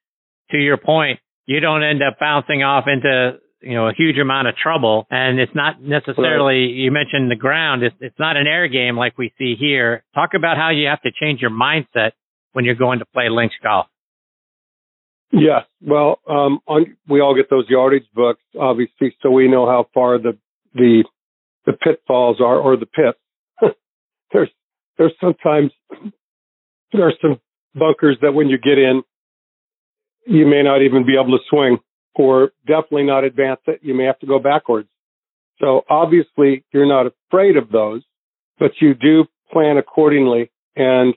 to your point, you don't end up bouncing off into, you know, a huge amount of trouble. And it's not necessarily, you mentioned the ground. It's, it's not an air game like we see here. Talk about how you have to change your mindset when you're going to play links golf? Yes. Well, um, on, we all get those yardage books, obviously, so we know how far the the the pitfalls are or the pits. there's there's sometimes there's some bunkers that when you get in, you may not even be able to swing, or definitely not advance it. You may have to go backwards. So obviously, you're not afraid of those, but you do plan accordingly and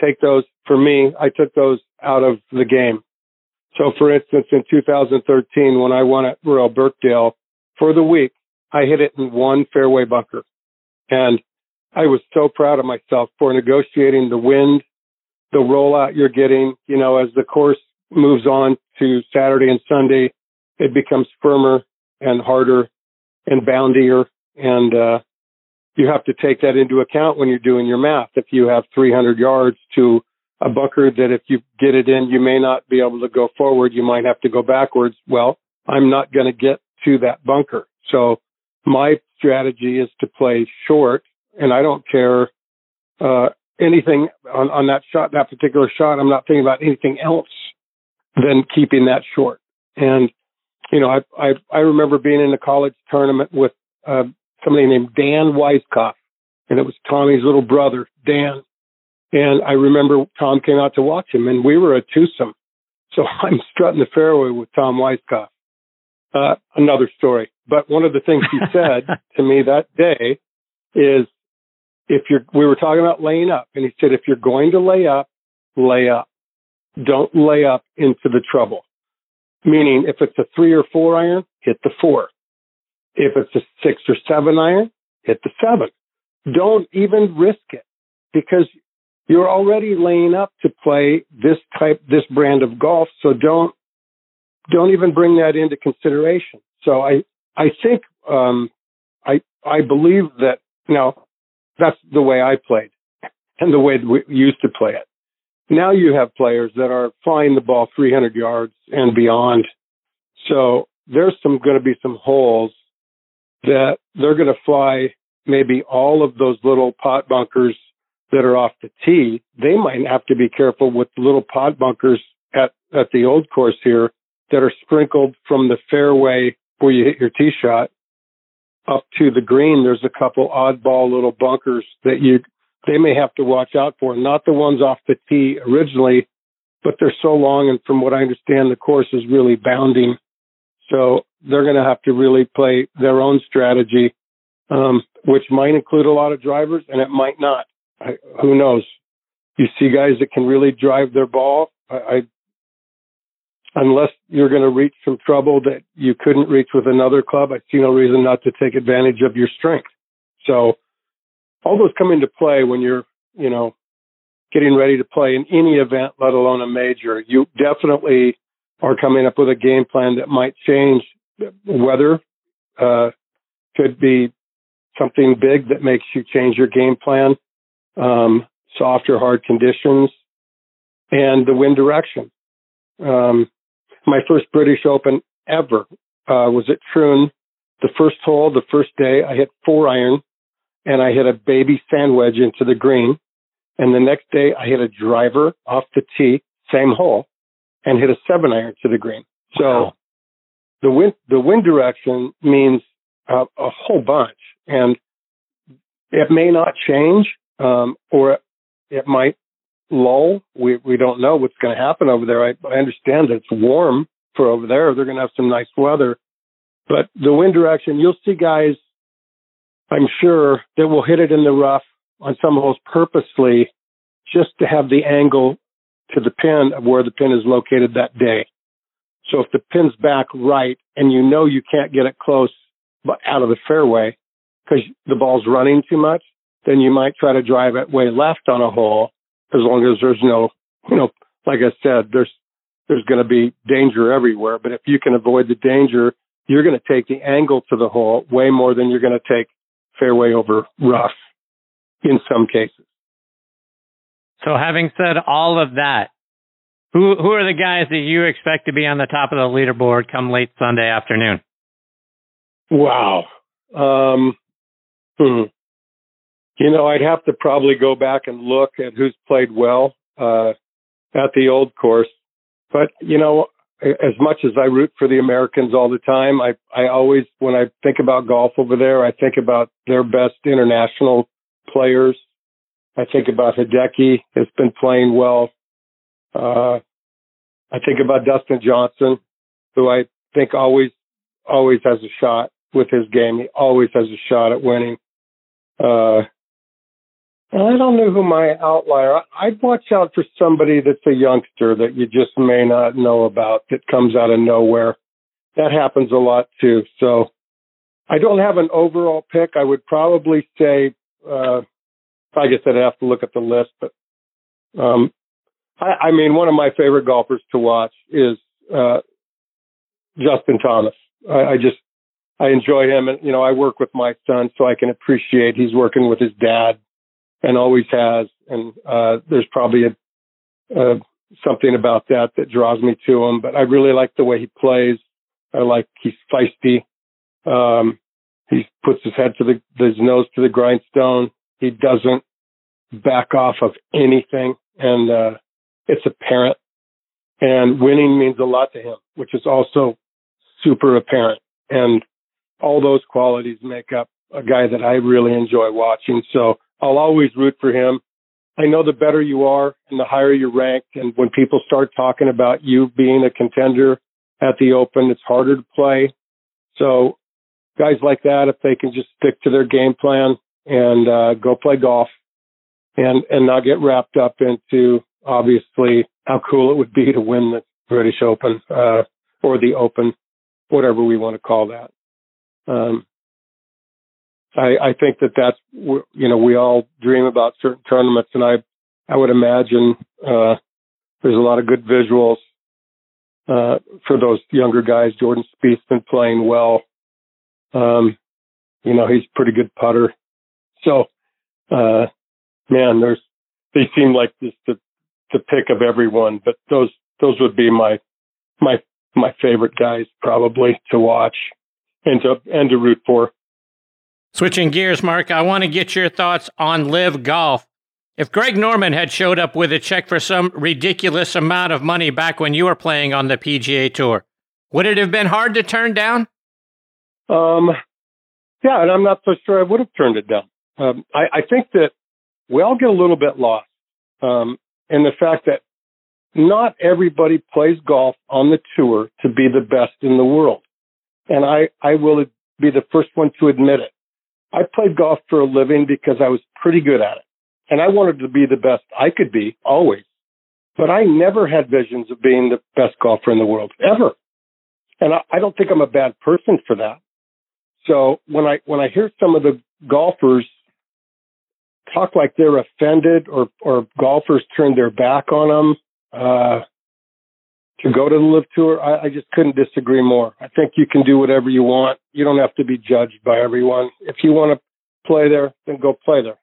take those. For me, I took those out of the game. So for instance, in 2013, when I won at Royal Birkdale for the week, I hit it in one fairway bunker. And I was so proud of myself for negotiating the wind, the rollout you're getting, you know, as the course moves on to Saturday and Sunday, it becomes firmer and harder and boundier. And, uh, you have to take that into account when you're doing your math. If you have 300 yards to a bunker that if you get it in, you may not be able to go forward. You might have to go backwards. Well, I'm not going to get to that bunker. So my strategy is to play short and I don't care, uh, anything on, on that shot, that particular shot. I'm not thinking about anything else than keeping that short. And, you know, I, I, I remember being in a college tournament with, uh, somebody named Dan Weiskopf and it was Tommy's little brother, Dan. And I remember Tom came out to watch him, and we were a twosome. So I'm strutting the fairway with Tom Weiskopf. Uh, another story. But one of the things he said to me that day is, if you're, we were talking about laying up, and he said, if you're going to lay up, lay up. Don't lay up into the trouble. Meaning, if it's a three or four iron, hit the four. If it's a six or seven iron, hit the seven. Don't even risk it because you're already laying up to play this type, this brand of golf. So don't, don't even bring that into consideration. So I, I think, um, I, I believe that, you know, that's the way I played and the way we used to play it. Now you have players that are flying the ball 300 yards and beyond. So there's some going to be some holes that they're going to fly maybe all of those little pot bunkers that are off the tee, they might have to be careful with little pot bunkers at, at the old course here that are sprinkled from the fairway where you hit your tee shot up to the green. There's a couple oddball little bunkers that you, they may have to watch out for. Not the ones off the tee originally, but they're so long. And from what I understand, the course is really bounding. So they're going to have to really play their own strategy, um, which might include a lot of drivers and it might not. I, who knows? You see guys that can really drive their ball. I, I unless you're going to reach some trouble that you couldn't reach with another club, I see no reason not to take advantage of your strength. So all those come into play when you're, you know, getting ready to play in any event, let alone a major. You definitely are coming up with a game plan that might change. Weather uh, could be something big that makes you change your game plan um, soft or hard conditions, and the wind direction. Um, my first British Open ever uh, was at Troon. The first hole, the first day, I hit four iron, and I hit a baby sand wedge into the green. And the next day, I hit a driver off the tee, same hole, and hit a seven iron to the green. So wow. the wind the wind direction means a whole bunch, and it may not change um, or it might lull. We we don't know what's going to happen over there. I, I understand that it's warm for over there. They're going to have some nice weather, but the wind direction, you'll see guys. I'm sure that will hit it in the rough on some holes purposely, just to have the angle to the pin of where the pin is located that day. So if the pin's back right and you know you can't get it close but out of the fairway because the ball's running too much, then you might try to drive it way left on a hole as long as there's no, you know, like I said, there's, there's going to be danger everywhere. But if you can avoid the danger, you're going to take the angle to the hole way more than you're going to take fairway over rough in some cases. So having said all of that, who, who are the guys that you expect to be on the top of the leaderboard come late Sunday afternoon? Wow. Um, hmm. You know, I'd have to probably go back and look at who's played well. Uh, at the old course. But you know, as much as I root for the Americans all the time, I I always when I think about golf over there, I think about their best international players. I think about Hideki has been playing well. Uh, I think about Dustin Johnson, who I think always always has a shot with his game. He always has a shot at winning. Uh, I don't know who my outlier. I'd watch out for somebody that's a youngster that you just may not know about that comes out of nowhere. That happens a lot too. So I don't have an overall pick. I would probably say, uh, I guess I'd have to look at the list, but, um, I, I mean, one of my favorite golfers to watch is, uh, Justin Thomas. I, I just, I enjoy him and, you know, I work with my son so I can appreciate he's working with his dad and always has. And uh, there's probably a, uh, something about that that draws me to him. But I really like the way he plays. I like he's feisty. Um, he puts his head to the his nose to the grindstone. He doesn't back off of anything, and uh, it's apparent. And winning means a lot to him, which is also super apparent. And all those qualities make up a guy that I really enjoy watching. So I'll always root for him. I know the better you are and the higher you rank. And when people start talking about you being a contender at the open, it's harder to play. So guys like that, if they can just stick to their game plan and, uh, go play golf and, and not get wrapped up into obviously how cool it would be to win the British Open, uh, or the Open, whatever we want to call that. Um, I, I think that that's you know we all dream about certain tournaments, and I I would imagine uh, there's a lot of good visuals uh, for those younger guys. Jordan Spieth's been playing well. Um, you know he's pretty good putter. So, uh, man, there's they seem like just the the pick of everyone, but those those would be my my my favorite guys probably to watch and to and to root for. Switching gears, Mark, I want to get your thoughts on LIV Golf. If Greg Norman had showed up with a check for some ridiculous amount of money back when you were playing on the PGA Tour, would it have been hard to turn down? Um, yeah, and I'm not so sure I would have turned it down. Um, I, I think that we all get a little bit lost um, in the fact that not everybody plays golf on the tour to be the best in the world. And I, I will be the first one to admit it. I played golf for a living because I was pretty good at it. And I wanted to be the best I could be always. But I never had visions of being the best golfer in the world ever. And I, I don't think I'm a bad person for that. So when I, when I hear some of the golfers talk like they're offended or, or golfers turn their back on them, uh, to go to the LIV tour, I, I just couldn't disagree more. I think you can do whatever you want. You don't have to be judged by everyone. If you want to play there, then go play there.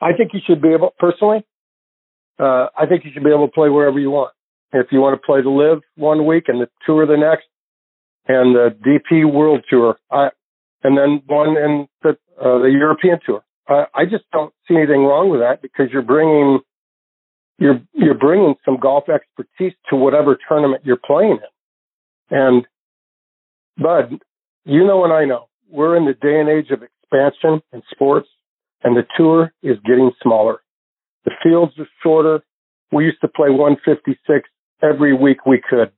I think you should be able, personally, uh, I think you should be able to play wherever you want. If you want to play the LIV one week and the tour the next, and the DP World Tour, I, and then one in the, uh, the European Tour. I, I just don't see anything wrong with that because you're bringing you're you're bringing some golf expertise to whatever tournament you're playing in. And Bud, you know and I know we're in the day and age of expansion in sports, and the tour is getting smaller. The fields are shorter. We used to play 156 every week we could,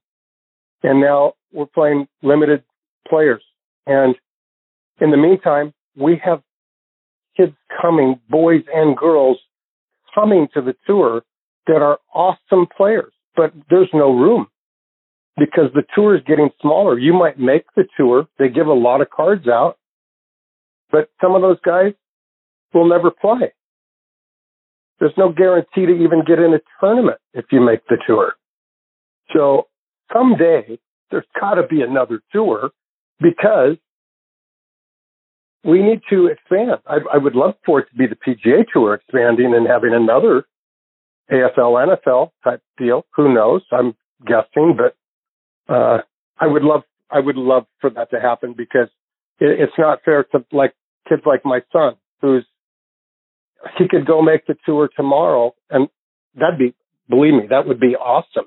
and now we're playing limited players. And in the meantime, we have kids coming, boys and girls, coming to the tour that are awesome players, but there's no room because the tour is getting smaller. You might make the tour. They give a lot of cards out, but some of those guys will never play. There's no guarantee to even get in a tournament if you make the tour. So someday there's got to be another tour because we need to expand. I, I, would love for it to be the PGA Tour expanding and having another AFL, NFL type deal. Who knows? I'm guessing, but uh, I would love I would love for that to happen because it, it's not fair to like kids like my son who's he could go make the tour tomorrow and that'd be Believe me, that would be awesome.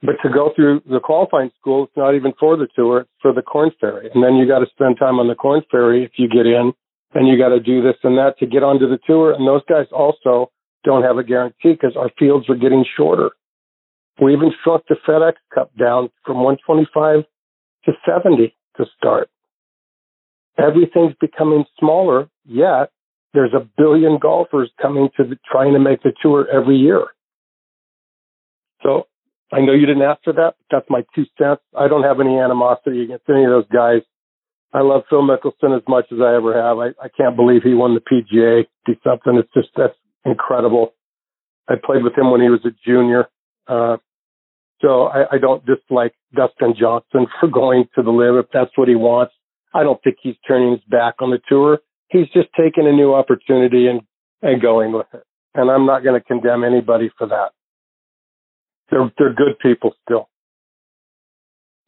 But to go through the qualifying school, it's not even for the tour, it's for the Korn Ferry. And then you got to spend time on the Korn Ferry if you get in, and you got to do this and that to get onto the tour. And those guys also don't have a guarantee because our fields are getting shorter. We even shrunk the FedEx Cup down from 125 to 70 to start. Everything's becoming smaller, yet there's a billion golfers coming to the, trying to make the tour every year. So I know you didn't ask for that. But that's my two cents. I don't have any animosity against any of those guys. I love Phil Mickelson as much as I ever have. I, I can't believe he won the PGA. Do something. It's just that's incredible. I played with him when he was a junior. Uh, so I, I don't dislike Dustin Johnson for going to the LIV if that's what he wants. I don't think he's turning his back on the tour. He's just taking a new opportunity and, and going with it. And I'm not going to condemn anybody for that. They're, they're good people still.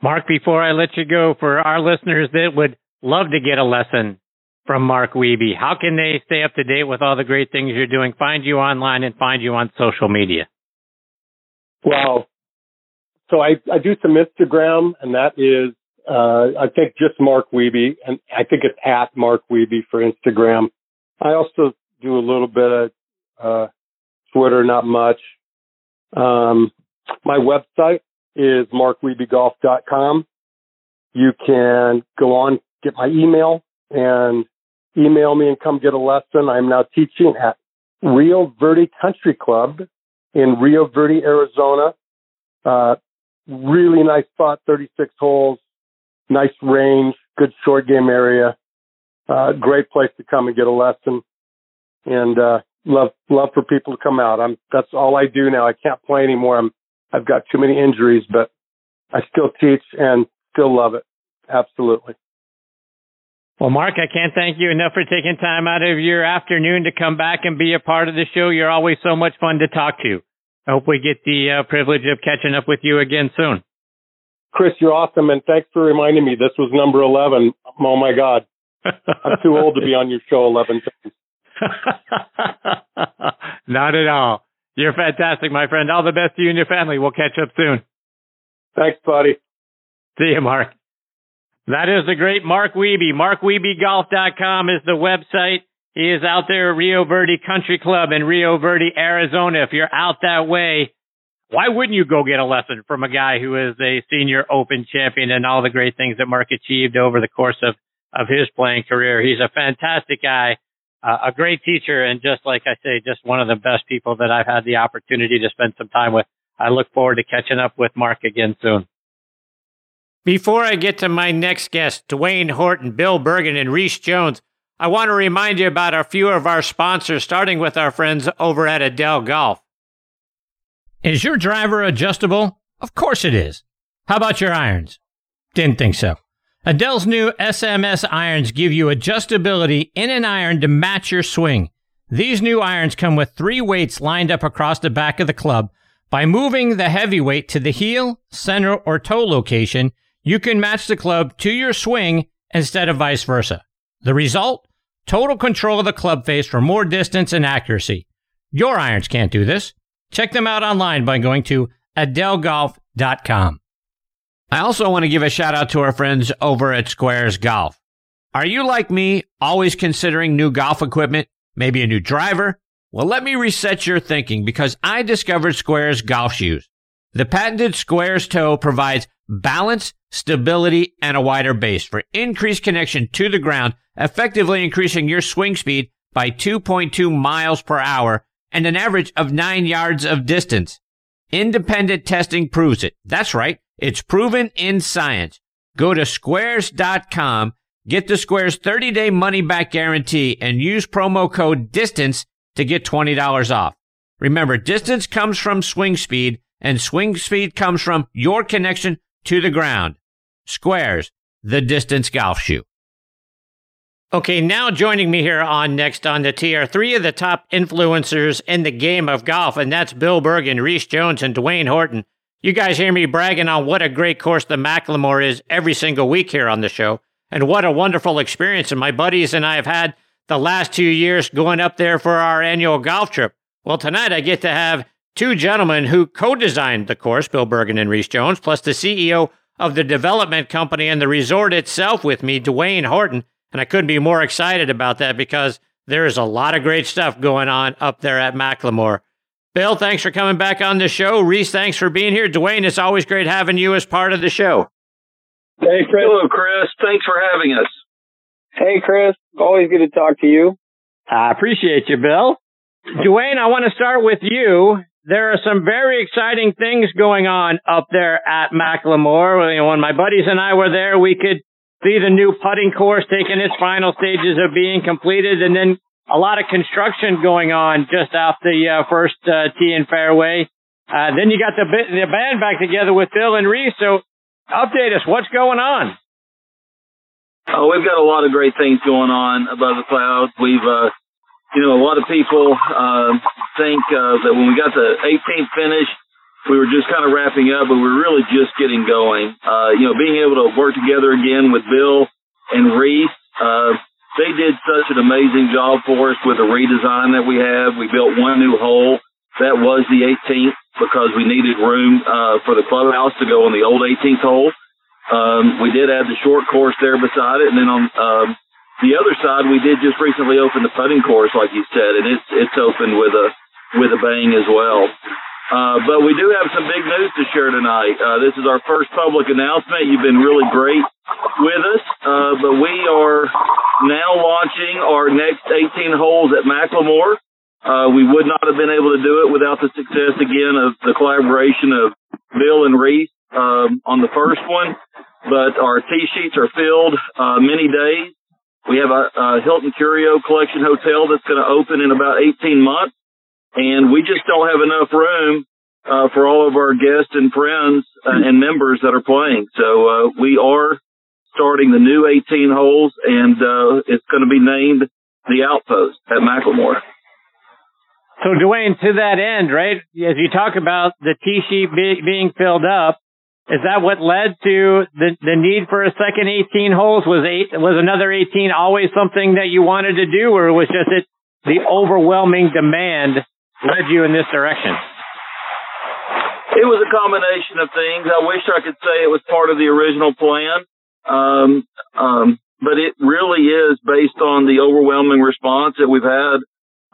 Mark, before I let you go, for our listeners that would love to get a lesson from Mark Wiebe, how can they stay up to date with all the great things you're doing, find you online, and find you on social media? Well, so I, I do some Instagram, and that is, uh, I think just Mark Wiebe, and I think it's at Mark Wiebe for Instagram. I also do a little bit of uh, Twitter, not much. Um, my website is markwiebeGolf.com. You can go on, get my email, and email me and come get a lesson. I'm now teaching at Rio Verde Country Club in Rio Verde, Arizona. Uh, really nice spot, 36 holes, nice range, good short game area. Uh, great place to come and get a lesson. And, uh, love, love for people to come out. I'm, that's all I do now. I can't play anymore. I'm, I've got too many injuries, but I still teach and still love it. Absolutely. Well, Mark, I can't thank you enough for taking time out of your afternoon to come back and be a part of the show. You're always so much fun to talk to. I hope we get the uh, privilege of catching up with you again soon. Chris, you're awesome, and thanks for reminding me. This was number 11. Oh my God. I'm too old to be on your show 11 times. Not at all. You're fantastic, my friend. All the best to you and your family. We'll catch up soon. Thanks, buddy. See you, Mark. That is the great Mark Wiebe. MarkWiebeGolf.com is the website. He is out there at Rio Verde Country Club in Rio Verde, Arizona. If you're out that way, why wouldn't you go get a lesson from a guy who is a senior open champion and all the great things that Mark achieved over the course of, of his playing career? He's a fantastic guy, uh, a great teacher, and just like I say, just one of the best people that I've had the opportunity to spend some time with. I look forward to catching up with Mark again soon. Before I get to my next guest, Duane Horton, Bill Bergin, and Rees Jones, I want to remind you about a few of our sponsors, starting with our friends over at Edel Golf. Is your driver adjustable? Of course it is. How about your irons? Didn't think so. Edel's new SMS irons give you adjustability in an iron to match your swing. These new irons come with three weights lined up across the back of the club. By moving the heavy weight to the heel, center, or toe location, you can match the club to your swing instead of vice versa. The result? Total control of the club face for more distance and accuracy. Your irons can't do this. Check them out online by going to edelgolf.com. I also want to give a shout out to our friends over at Squares Golf. Are you like me, always considering new golf equipment, maybe a new driver? Well, let me reset your thinking because I discovered Squares golf shoes. The patented Squares toe provides balance, stability, and a wider base for increased connection to the ground, effectively increasing your swing speed by 2.2 miles per hour and an average of nine yards of distance. Independent testing proves it. That's right. It's proven in science. Go to squares.com, get the Squares 30 day money back guarantee and use promo code DISTANCE to get $20 off. Remember, distance comes from swing speed and swing speed comes from your connection to the ground. Squares, the distance golf shoe. Okay, now joining me here on Next on the Tee are three of the top influencers in the game of golf, and that's Bill Bergin, Rees Jones, and Duane Horton. You guys hear me bragging on what a great course the McLemore is every single week here on the show, and what a wonderful experience. And my buddies and I have had the last two years going up there for our annual golf trip. Well, tonight I get to have two gentlemen who co-designed the course, Bill Bergin and Rees Jones, plus the CEO of the development company and the resort itself with me, Duane Horton. And I couldn't be more excited about that because there is a lot of great stuff going on up there at McLemore. Bill, thanks for coming back on the show. Rees, thanks for being here. Duane, it's always great having you as part of the show. Hey, Chris. Hello, Chris. Thanks for having us. Hey, Chris. Always good to talk to you. I appreciate you, Bill. Duane, I want to start with you. There are some very exciting things going on up there at McLemore. When my buddies and I were there, we could see the new putting course taking its final stages of being completed and then a lot of construction going on just off the uh, first uh, tee and fairway. Uh, then you got the, the band back together with Bill and Rees. So update us. What's going on? Oh, we've got a lot of great things going on above the clouds. We've, uh, you know, a lot of people uh, think uh, that when we got the 18th finish, we were just kind of wrapping up, but we we're really just getting going. Uh, you know, being able to work together again with Bill and Rees, uh, they did such an amazing job for us with the redesign that we have. We built one new hole. That was the 18th because we needed room uh, for the clubhouse to go on the old 18th hole. Um, we did add the short course there beside it, and then on um, the other side, we did just recently open the putting course, like you said, and it's it's open with a with a bang as well. Uh, but we do have some big news to share tonight. Uh, this is our first public announcement. You've been really great with us, uh, but we are now launching our next 18 holes at McLemore. Uh, we would not have been able to do it without the success again of the collaboration of Bill and Rees um, on the first one. But our tee sheets are filled uh, many days. We have a, a Hilton Curio Collection Hotel that's going to open in about 18 months and we just don't have enough room uh, for all of our guests and friends uh, and members that are playing. So uh, we are starting the new 18 holes, and uh, it's going to be named the Outpost at McLemore. So, Duane, to that end, right, as you talk about the tee sheet be- being filled up, is that what led to the the need for a second 18 holes? Was eight was another 18 always something that you wanted to do, or was just it the overwhelming demand led you in this direction? It was a combination of things. I wish I could say it was part of the original plan. Um, um, but it really is based on the overwhelming response that we've had,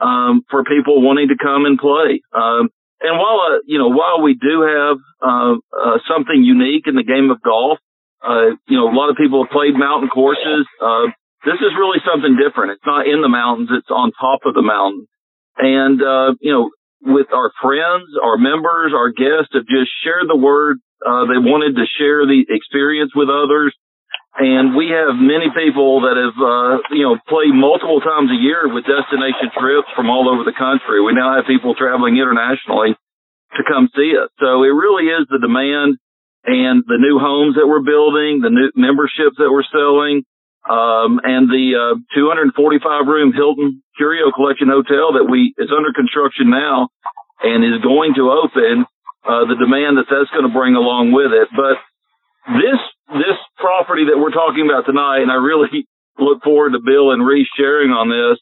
um, for people wanting to come and play. Um, and while, uh, you know, while we do have, uh, uh, something unique in the game of golf, uh, you know, a lot of people have played mountain courses. Uh, this is really something different. It's not in the mountains. It's on top of the mountain. And, uh, you know, with our friends, our members, our guests have just shared the word. Uh, they wanted to share the experience with others. And we have many people that have, uh, you know, played multiple times a year with destination trips from all over the country. We now have people traveling internationally to come see us. So it really is the demand and the new homes that we're building, the new memberships that we're selling, um, and the uh, 245 room Hilton Curio Collection Hotel that we is under construction now and is going to open. Uh, the demand that that's going to bring along with it, but this this property that we're talking about tonight, and I really look forward to Bill and Rees sharing on this.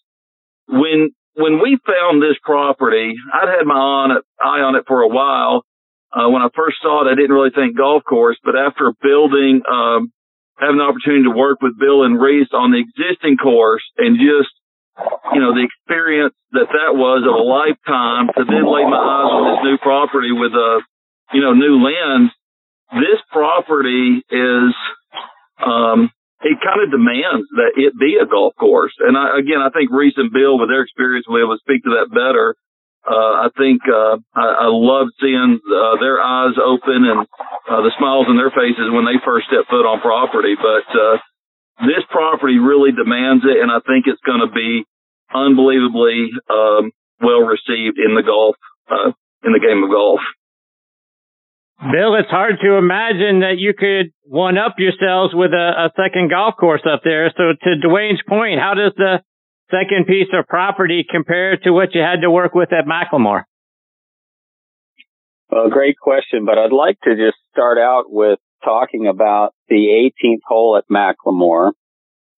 When when we found this property, I'd had my eye on it for a while. Uh, when I first saw it, I didn't really think golf course, but after building um, having the opportunity to work with Bill and Rees on the existing course and just, you know, the experience that that was of a lifetime to then lay my eyes on this new property with a, you know, new lens. This property is, um, it kind of demands that it be a golf course. And I, again, I think Rees and Bill with their experience will be able to speak to that better uh, I think uh, I, I love seeing uh, their eyes open and uh, the smiles on their faces when they first step foot on property. But uh, this property really demands it, and I think it's going to be unbelievably um, well received in the golf uh, in the game of golf. Bill, it's hard to imagine that you could one up yourselves with a, a second golf course up there. So, to Duane's point, how does the second piece of property compare to what you had to work with at McLemore? Well, great question, but I'd like to just start out with talking about the 18th hole at McLemore.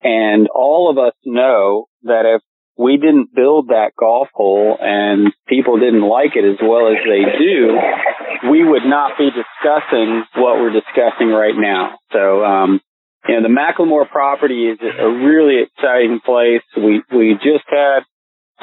And all of us know that if we didn't build that golf hole and people didn't like it as well as they do, we would not be discussing what we're discussing right now. So, um, you know, the McLemore property is a really exciting place. We, we just had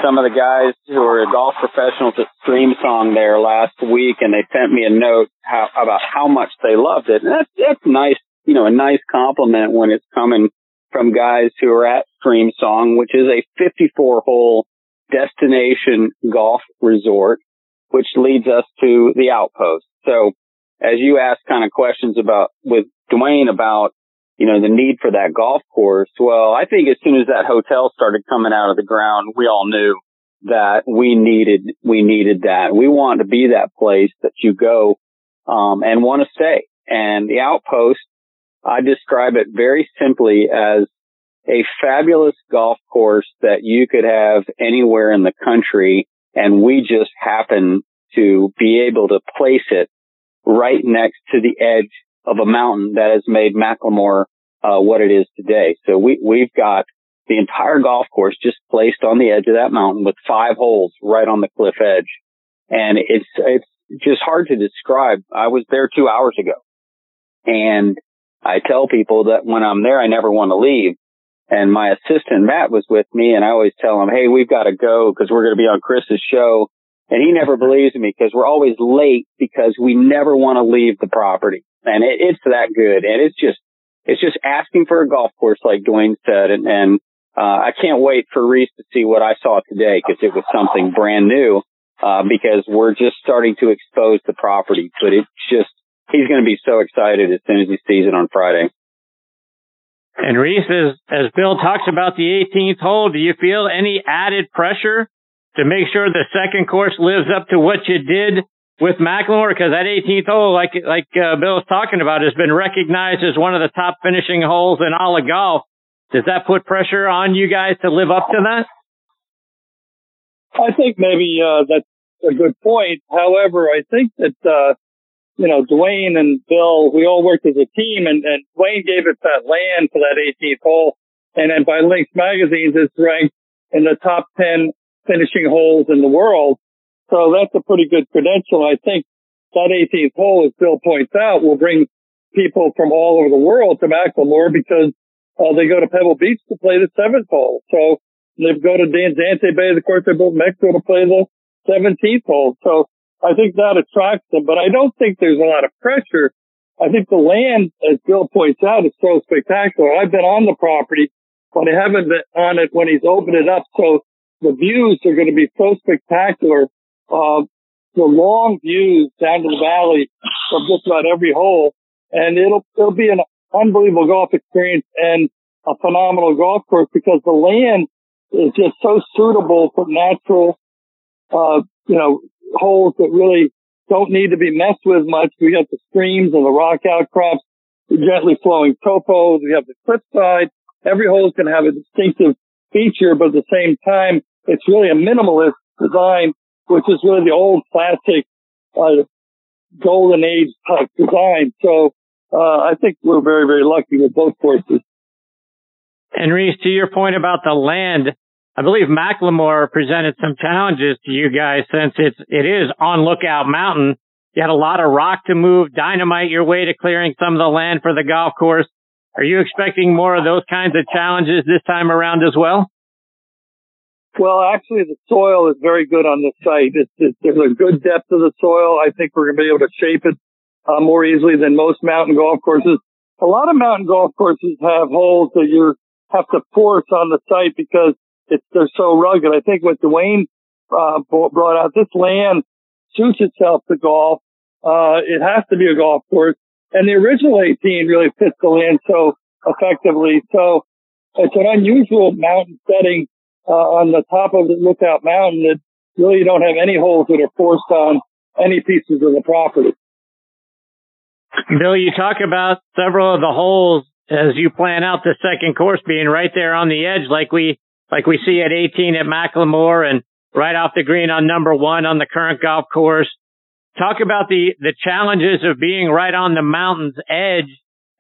some of the guys who are golf professionals at Streamsong there last week and they sent me a note how, about how much they loved it. And that's, that's nice, you know, a nice compliment when it's coming from guys who are at Streamsong, which is a 54 hole destination golf resort, which leads us to the outpost. So as you ask kind of questions about with Duane about, you know, the need for that golf course. Well, I think as soon as that hotel started coming out of the ground, we all knew that we needed, we needed that. We want to be that place that you go, um, and want to stay. And the outpost I describe it very simply as a fabulous golf course that you could have anywhere in the country. And we just happen to be able to place it right next to the edge of a mountain that has made McLemore uh, what it is today. So we, we've got the entire golf course just placed on the edge of that mountain with five holes right on the cliff edge. And it's, it's just hard to describe. I was there two hours ago and I tell people that when I'm there, I never want to leave. And my assistant Matt was with me and I always tell him, Hey, we've got to go because we're going to be on Chris's show. And he never believes me because we're always late because we never want to leave the property. And it, it's that good. And it's just, it's just asking for a golf course like Duane said. And, and, uh, I can't wait for Rees to see what I saw today because it was something brand new. Uh, because we're just starting to expose the property, but it's just, he's going to be so excited as soon as he sees it on Friday. And Rees, as, as Bill talks about the 18th hole, do you feel any added pressure to make sure the second course lives up to what you did with McLemore? Because that 18th hole, like like uh, Bill was talking about, has been recognized as one of the top finishing holes in all of golf. Does that put pressure on you guys to live up to that? I think maybe uh, that's a good point. However, I think that uh, you know, Duane and Bill, we all worked as a team and, and Duane gave us that land for that 18th hole. And then by Links Magazines, it's ranked in the top 10 finishing holes in the world. So that's a pretty good credential. I think that 18th hole, as Bill points out, will bring people from all over the world to McLemore because uh, they go to Pebble Beach to play the seventh hole. So they go to Danzante Bay, of course, they both Mexico to play the 17th hole. So I think that attracts them, but I don't think there's a lot of pressure. I think the land, as Bill points out, is so spectacular. I've been on the property, but I haven't been on it when he's opened it up. So the views are going to be so spectacular. Uh, the long views down to the valley from just about every hole. And it'll, it'll be an unbelievable golf experience and a phenomenal golf course because the land is just so suitable for natural, uh, you know, holes that really don't need to be messed with much. We got the streams and the rock outcrops, the gently flowing topos. We have the cliffside. Every hole is going to have a distinctive feature, but at the same time, it's really a minimalist design, which is really the old classic, uh, golden age type design. So, uh, I think we're very, very lucky with both courses. And Rees, to your point about the land, I believe McLemore presented some challenges to you guys since it's, it is on Lookout Mountain. You had a lot of rock to move, dynamite your way to clearing some of the land for the golf course. Are you expecting more of those kinds of challenges this time around as well? Well, actually, the soil is very good on this site. It's, it's, there's a good depth of the soil. I think we're going to be able to shape it uh, more easily than most mountain golf courses. A lot of mountain golf courses have holes that you have to force on the site because it's they're so rugged. I think what Duane uh, brought out, this land suits itself to golf. Uh, it has to be a golf course, and the original 18 really fits the land so effectively. So it's an unusual mountain setting uh, on the top of the Lookout Mountain that really don't have any holes that are forced on any pieces of the property. Bill, you talk about several of the holes as you plan out the second course being right there on the edge, like we like we see at 18 at McLemore and right off the green on number one on the current golf course. Talk about the, the challenges of being right on the mountain's edge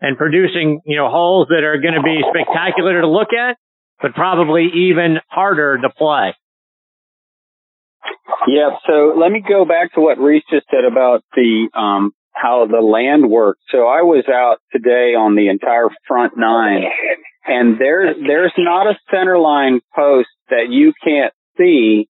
and producing, you know, holes that are going to be spectacular to look at, but probably even harder to play. Yeah, so let me go back to what Rees just said about the um, how the land works. So I was out today on the entire front nine, and there's there's not a center line post that you can't see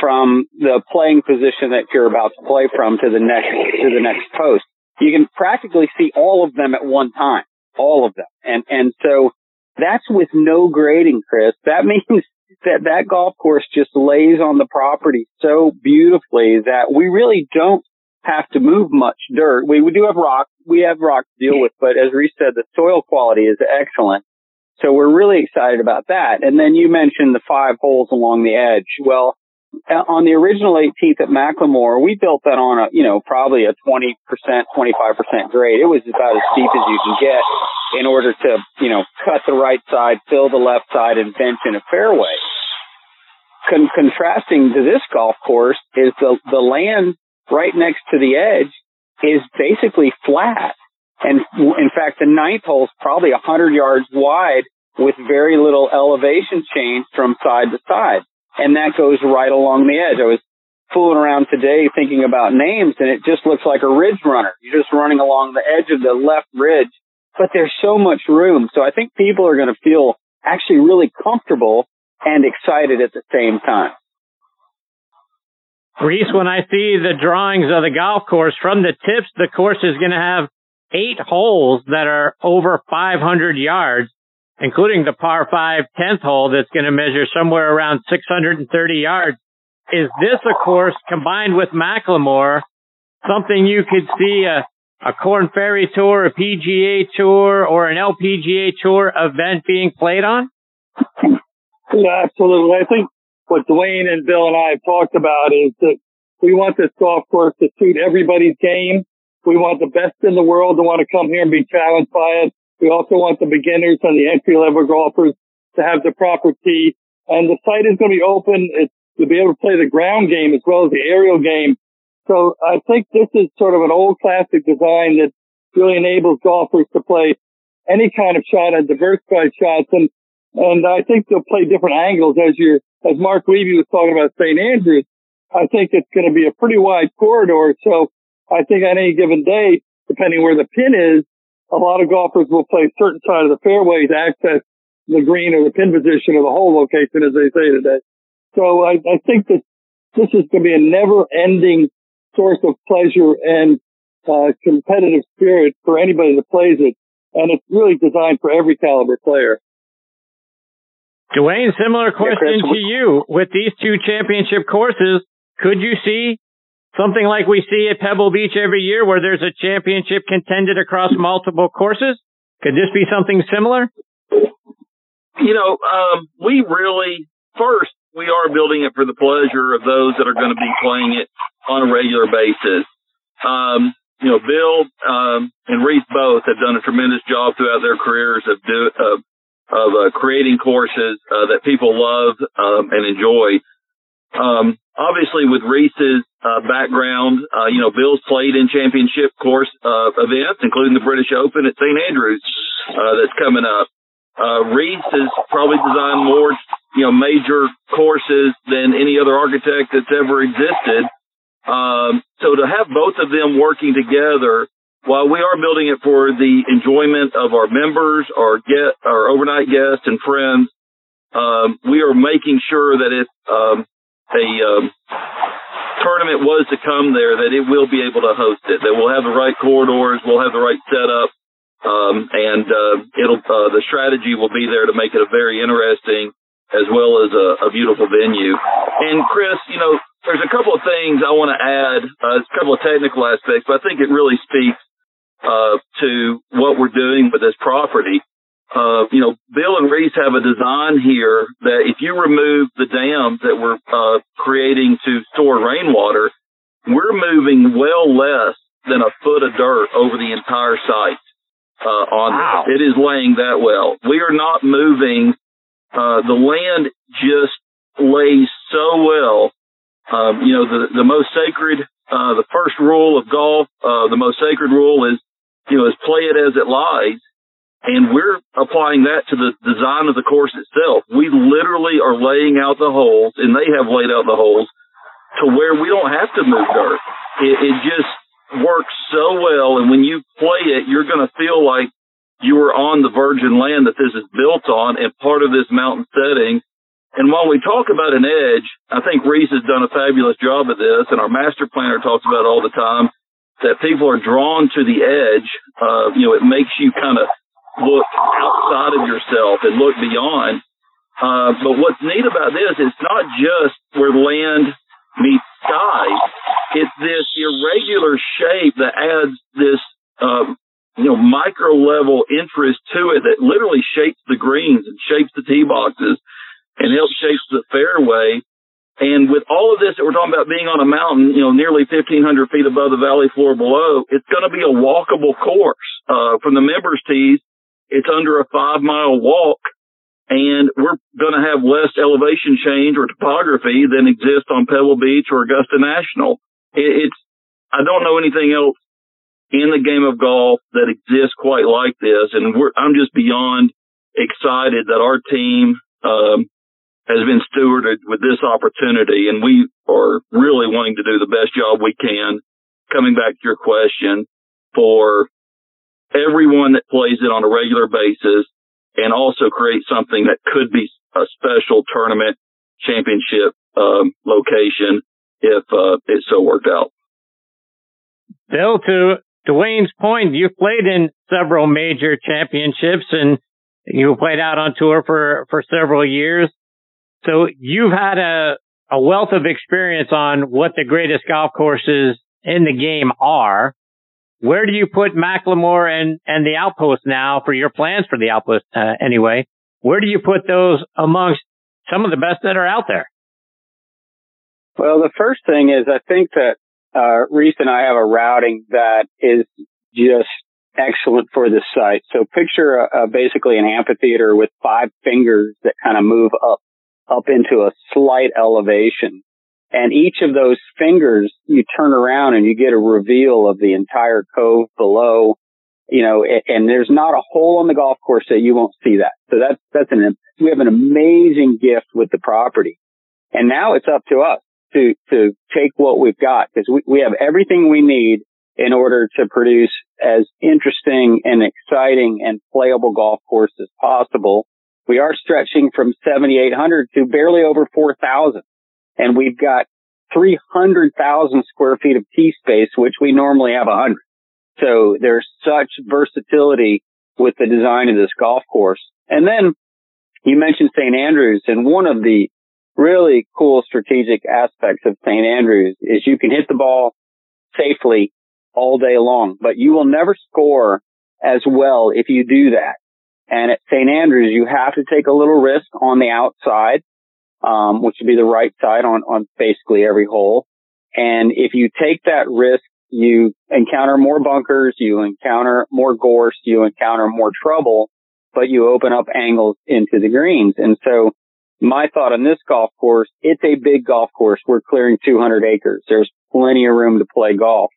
from the playing position that you're about to play from to the next to the next post. You can practically see all of them at one time, all of them, and and so that's with no grading, Chris. That means that that golf course just lays on the property so beautifully that we really don't have to move much dirt. We, we do have rock. We have rock to deal with, but as Rees said, the soil quality is excellent. So we're really excited about that. And then you mentioned the five holes along the edge. Well, uh, on the original 18th at McLemore, we built that on a, you know, probably a 20%, 25% grade. It was about as steep as you can get in order to, you know, cut the right side, fill the left side, and bench in a fairway. Con- contrasting to this golf course is the, the land right next to the edge is basically flat. And in fact, the ninth hole is probably a hundred yards wide with very little elevation change from side to side. And that goes right along the edge. I was fooling around today thinking about names and it just looks like a ridge runner. You're just running along the edge of the left ridge, but there's so much room. So I think people are going to feel actually really comfortable and excited at the same time. Rees, when I see the drawings of the golf course from the tips, the course is going to have eight holes that are over 500 yards, including the par 5 10th hole that's going to measure somewhere around 630 yards. Is this a course combined with McLemore something you could see a, a Korn Ferry Tour, a PGA Tour, or an LPGA Tour event being played on? Yeah, absolutely. I think what Duane and Bill and I have talked about is that we want this golf course to suit everybody's game. We want the best in the world to want to come here and be challenged by it. We also want the beginners and the entry level golfers to have the proper tee. And the site is going to be open it's, to be able to play the ground game as well as the aerial game. So I think this is sort of an old classic design that really enables golfers to play any kind of shot and diversified shots. And, and I think they'll play different angles as you're as Mark Levy was talking about St. Andrews, I think it's going to be a pretty wide corridor. So I think on any given day, depending where the pin is, a lot of golfers will play certain side of the fairway to access the green or the pin position or the hole location, as they say today. So I, I think that this is going to be a never ending source of pleasure and uh, competitive spirit for anybody that plays it. And it's really designed for every caliber player. Duane, similar question yeah, to you. With these two championship courses, could you see something like we see at Pebble Beach every year where there's a championship contended across multiple courses? Could this be something similar? You know, um, we really, first, we are building it for the pleasure of those that are going to be playing it on a regular basis. Um, you know, Bill um, and Rees both have done a tremendous job throughout their careers of do, of of uh, creating courses uh, that people love um, and enjoy. Um, obviously, with Rees's uh, background, uh, you know, Bill's played in championship course uh, events, including the British Open at St. Andrews uh, that's coming up. Rees has probably designed more, you know, major courses than any other architect that's ever existed. Um, so to have both of them working together while we are building it for the enjoyment of our members, our get, our overnight guests and friends, um, we are making sure that if um, a um, tournament was to come there, that it will be able to host it. That we'll have the right corridors, we'll have the right setup, um, and uh, it'll uh, the strategy will be there to make it a very interesting as well as a, a beautiful venue. And Chris, you know, there's a couple of things I want to add, uh, a couple of technical aspects, but I think it really speaks uh, to what we're doing with this property. Uh, you know, Bill and Reese have a design here that if you remove the dams that we're uh, creating to store rainwater, we're moving well less than a foot of dirt over the entire site. Uh, on wow. it is laying that well. We are not moving. Uh, the land just lays so well. Um, you know, the the most sacred, uh, the first rule of golf, uh, the most sacred rule is you know, is play it as it lies. And we're applying that to the design of the course itself. We literally are laying out the holes and they have laid out the holes to where we don't have to move dirt. It, it just works so well. And when you play it, you're going to feel like you are on the virgin land that this is built on and part of this mountain setting. And while we talk about an edge, I think Rees has done a fabulous job of this and our master planner talks about it all the time that people are drawn to the edge. Uh, you know, it makes you kind of look outside of yourself and look beyond. Uh, but what's neat about this, it's not just where land meets sky. It's this irregular shape that adds this, um, you know, micro level interest to it that literally shapes the greens and shapes the tee boxes and helps shape the fairway. And with all of this that we're talking about being on a mountain, you know, nearly 1500 feet above the valley floor below, it's going to be a walkable course. Uh, from the members tees, it's under a five mile walk and we're going to have less elevation change or topography than exists on Pebble Beach or Augusta National. It's, I don't know anything else in the game of golf that exists quite like this. And I'm just beyond excited that our team, um, has been stewarded with this opportunity and we are really wanting to do the best job we can coming back to your question for everyone that plays it on a regular basis and also create something that could be a special tournament championship um, location if uh, it so worked out. Bill, to Duane's point, you've played in several major championships and you played out on tour for, for several years. So you've had a, a wealth of experience on what the greatest golf courses in the game are. Where do you put McLemore and, and the Outpost now for your plans for the Outpost uh, anyway? Where do you put those amongst some of the best that are out there? Well, the first thing is I think that uh, Rees and I have a routing that is just excellent for this site. So picture basically an amphitheater with five fingers that kind of move up up into a slight elevation. And each of those fingers, you turn around and you get a reveal of the entire cove below, you know, and there's not a hole on the golf course that you won't see that. So that's, that's an, we have an amazing gift with the property. And now it's up to us to, to take what we've got because we, we have everything we need in order to produce as interesting and exciting and playable golf course as possible we are stretching from 7,800 to barely over 4,000. And we've got 300,000 square feet of tee space, which we normally have 100. So there's such versatility with the design of this golf course. And then you mentioned St. Andrews and one of the really cool strategic aspects of St. Andrews is you can hit the ball safely all day long, but you will never score as well if you do that. And at St. Andrews, you have to take a little risk on the outside, um, which would be the right side on, on basically every hole. And if you take that risk, you encounter more bunkers, you encounter more gorse, you encounter more trouble, but you open up angles into the greens. And so my thought on this golf course, it's a big golf course. We're clearing 200 acres. There's plenty of room to play golf.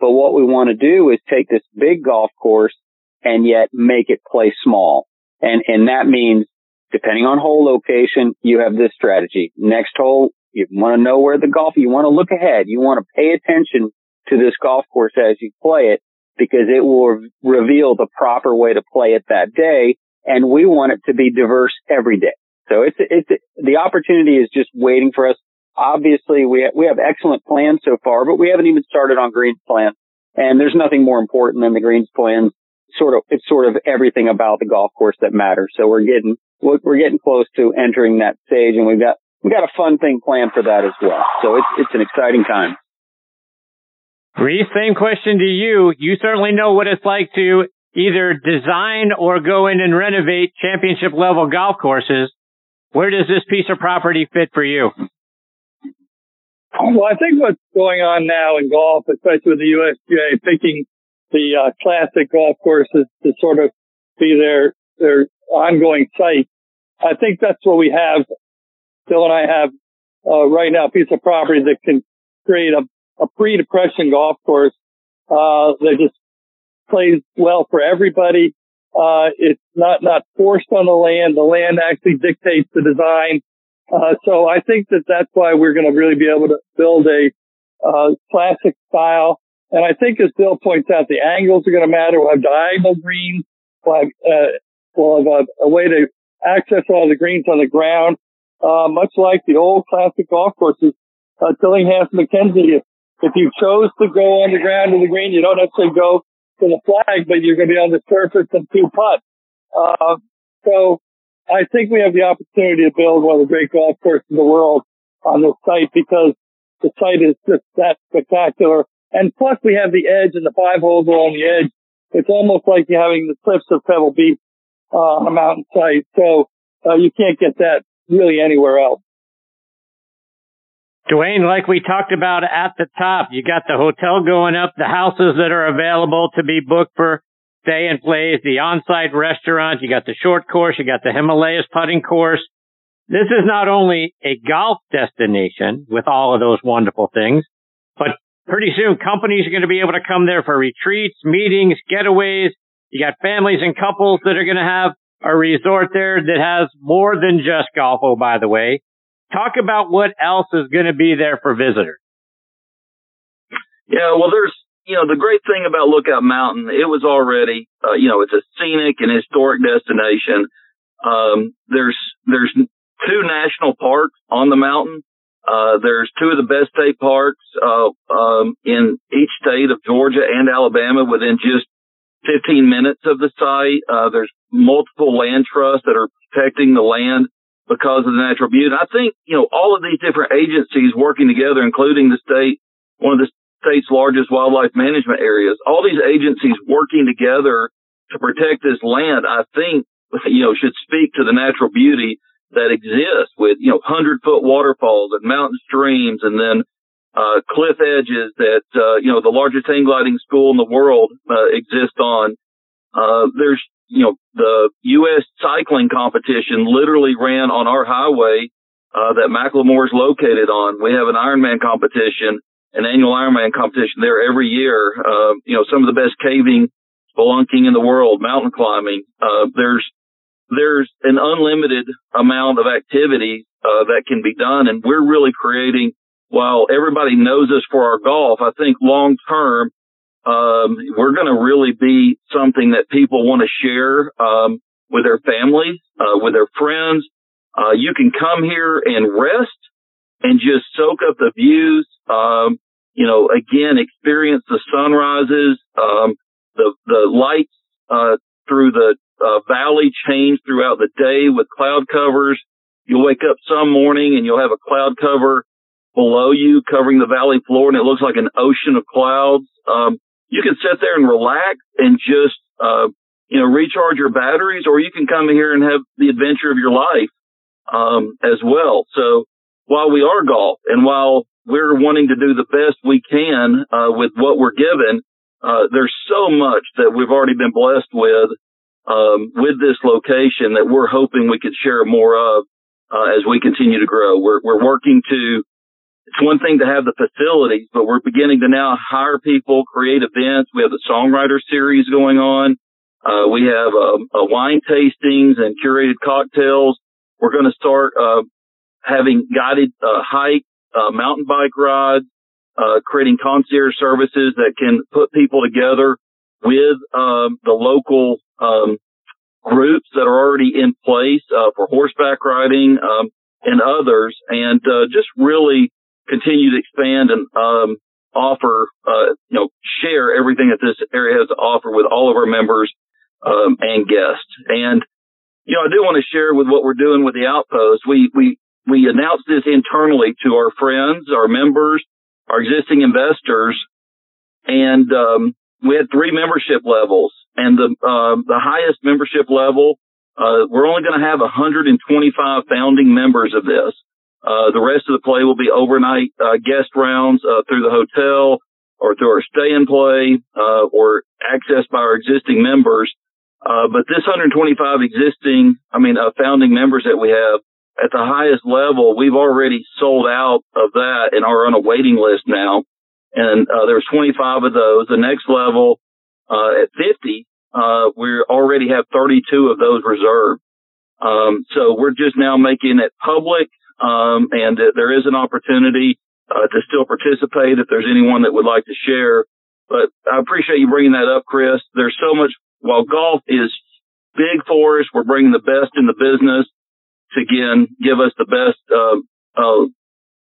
But what we want to do is take this big golf course and yet make it play small. And, and that means depending on hole location, you have this strategy. Next hole, you want to know where the golf, you want to look ahead. You want to pay attention to this golf course as you play it because it will re- reveal the proper way to play it that day. And we want it to be diverse every day. So it's, it's, the opportunity is just waiting for us. Obviously, we have, we have excellent plans so far, but we haven't even started on greens plans. And there's nothing more important than the greens plans sort of, it's sort of everything about the golf course that matters. So we're getting, we're getting close to entering that stage and we've got, we've got a fun thing planned for that as well. So it's, it's an exciting time. Rees, same question to you. You certainly know what it's like to either design or go in and renovate championship level golf courses. Where does this piece of property fit for you? Well, I think what's going on now in golf, especially with the USGA picking the uh, classic golf courses to sort of be their their ongoing site. I think that's what we have. Bill and I have uh, right now a piece of property that can create a, a pre-depression golf course uh, that just plays well for everybody. Uh, it's not, not forced on the land. The land actually dictates the design. Uh, so I think that that's why we're going to really be able to build a, uh, classic style. And I think as Bill points out, the angles are going to matter. We'll have diagonal greens. We'll have, uh, we'll have a, a way to access all the greens on the ground. Uh, much like the old classic golf courses, uh, Tillinghast Mackenzie. If, if you chose to go on the ground to the green, you don't necessarily go to the flag, but you're going to be on the surface and two putt. Uh, so I think we have the opportunity to build one of the great golf courses in the world on this site because the site is just that spectacular. And plus we have the edge and the five holes along the edge. It's almost like you're having the cliffs of Pebble Beach, uh, on a mountain site. So, uh, you can't get that really anywhere else. Duane, like we talked about at the top, you got the hotel going up, the houses that are available to be booked for stay and plays, the on-site restaurant, you got the short course, you got the Himalayas putting course. This is not only a golf destination with all of those wonderful things, but pretty soon companies are going to be able to come there for retreats, meetings, getaways. You got families and couples that are going to have a resort there that has more than just golf. Oh, by the way, talk about what else is going to be there for visitors. Yeah, well, there's, you know, the great thing about Lookout Mountain, it was already, uh, you know, it's a scenic and historic destination. Um, there's, there's two national parks on the mountain. Uh, there's two of the best state parks, uh, um, in each state of Georgia and Alabama within just 15 minutes of the site. Uh, there's multiple land trusts that are protecting the land because of the natural beauty. I think, you know, all of these different agencies working together, including the state, one of the state's largest wildlife management areas, all these agencies working together to protect this land, I think, you know, should speak to the natural beauty that exists with, you know, hundred foot waterfalls and mountain streams and then, uh, cliff edges that, uh, you know, the largest hang gliding school in the world, uh, exists on. Uh, there's, you know, the U.S. cycling competition literally ran on our highway, uh, that McLemore is located on. We have an Ironman competition, an annual Ironman competition there every year. Uh, you know, some of the best caving, spelunking in the world, mountain climbing. Uh, there's, there's an unlimited amount of activity, uh, that can be done. And we're really creating, while everybody knows us for our golf, I think long term, um, we're going to really be something that people want to share um, with their families, uh, with their friends. Uh, you can come here and rest and just soak up the views. Um, you know, again, experience the sunrises, um, the the lights uh, through the uh, valley change throughout the day with cloud covers. You'll wake up some morning and you'll have a cloud cover below you covering the valley floor, and it looks like an ocean of clouds. Um, you can sit there and relax and just, uh, you know, recharge your batteries, or you can come here and have the adventure of your life, um, as well. So while we are golf and while we're wanting to do the best we can, uh, with what we're given, uh, there's so much that we've already been blessed with, um, with this location that we're hoping we could share more of, uh, as we continue to grow. We're, we're working to it's one thing to have the facilities, but we're beginning to now hire people, create events. We have the songwriter series going on. Uh, we have a wine tastings and curated cocktails. We're going to start uh, having guided uh, hike, uh, mountain bike rides, uh, creating concierge services that can put people together with um, the local um, groups that are already in place uh, for horseback riding um, and others, and just really continue to expand and um, offer, uh, you know, share everything that this area has to offer with all of our members um, and guests. And you know, I do want to share with what we're doing with the outpost. We we we announced this internally to our friends, our members, our existing investors, and um, we had three membership levels. And the uh, the highest membership level, uh, we're only going to have 125 founding members of this. Uh, the rest of the play will be overnight uh, guest rounds uh, through the hotel or through our stay and play uh, or accessed by our existing members. Uh, but this 125 existing, I mean, uh, founding members that we have at the highest level, we've already sold out of that and are on a waiting list now. And there's 25 of those. The next level at 50 Uh, we already have 32 of those reserved. Um, so we're just now making it public, um, and there is an opportunity uh, to still participate if there's anyone that would like to share. But I appreciate you bringing that up, Chris. There's so much. While golf is big for us, we're bringing the best in the business to again give us the best, uh, uh,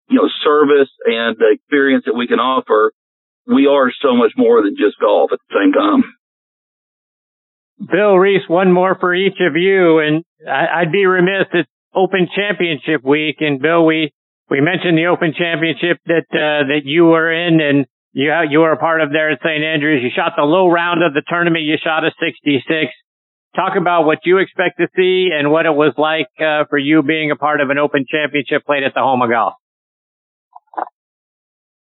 you know, service and experience that we can offer. We are so much more than just golf at the same time. Bill Rees, one more for each of you, and I, would be remiss. It's Open Championship week, and Bill, we we mentioned the Open Championship that uh, that you were in, and you you were a part of there at St. Andrews. You shot the low round of the tournament. You shot a 66. Talk about what you expect to see and what it was like uh, for you being a part of an Open Championship played at the Home of Golf.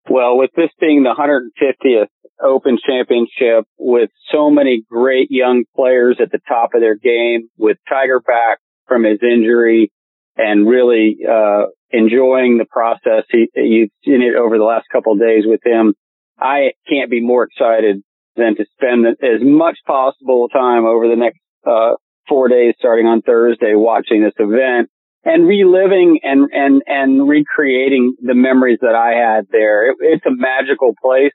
Well, with this being the 150th Open Championship, with so many great young players at the top of their game, with Tiger back from his injury and really uh, enjoying the process, he, you've seen it over the last couple of days with him. I can't be more excited than to spend as much possible time over the next uh, four days, starting on Thursday, watching this event and reliving and and and recreating the memories that I had there. It, it's a magical place,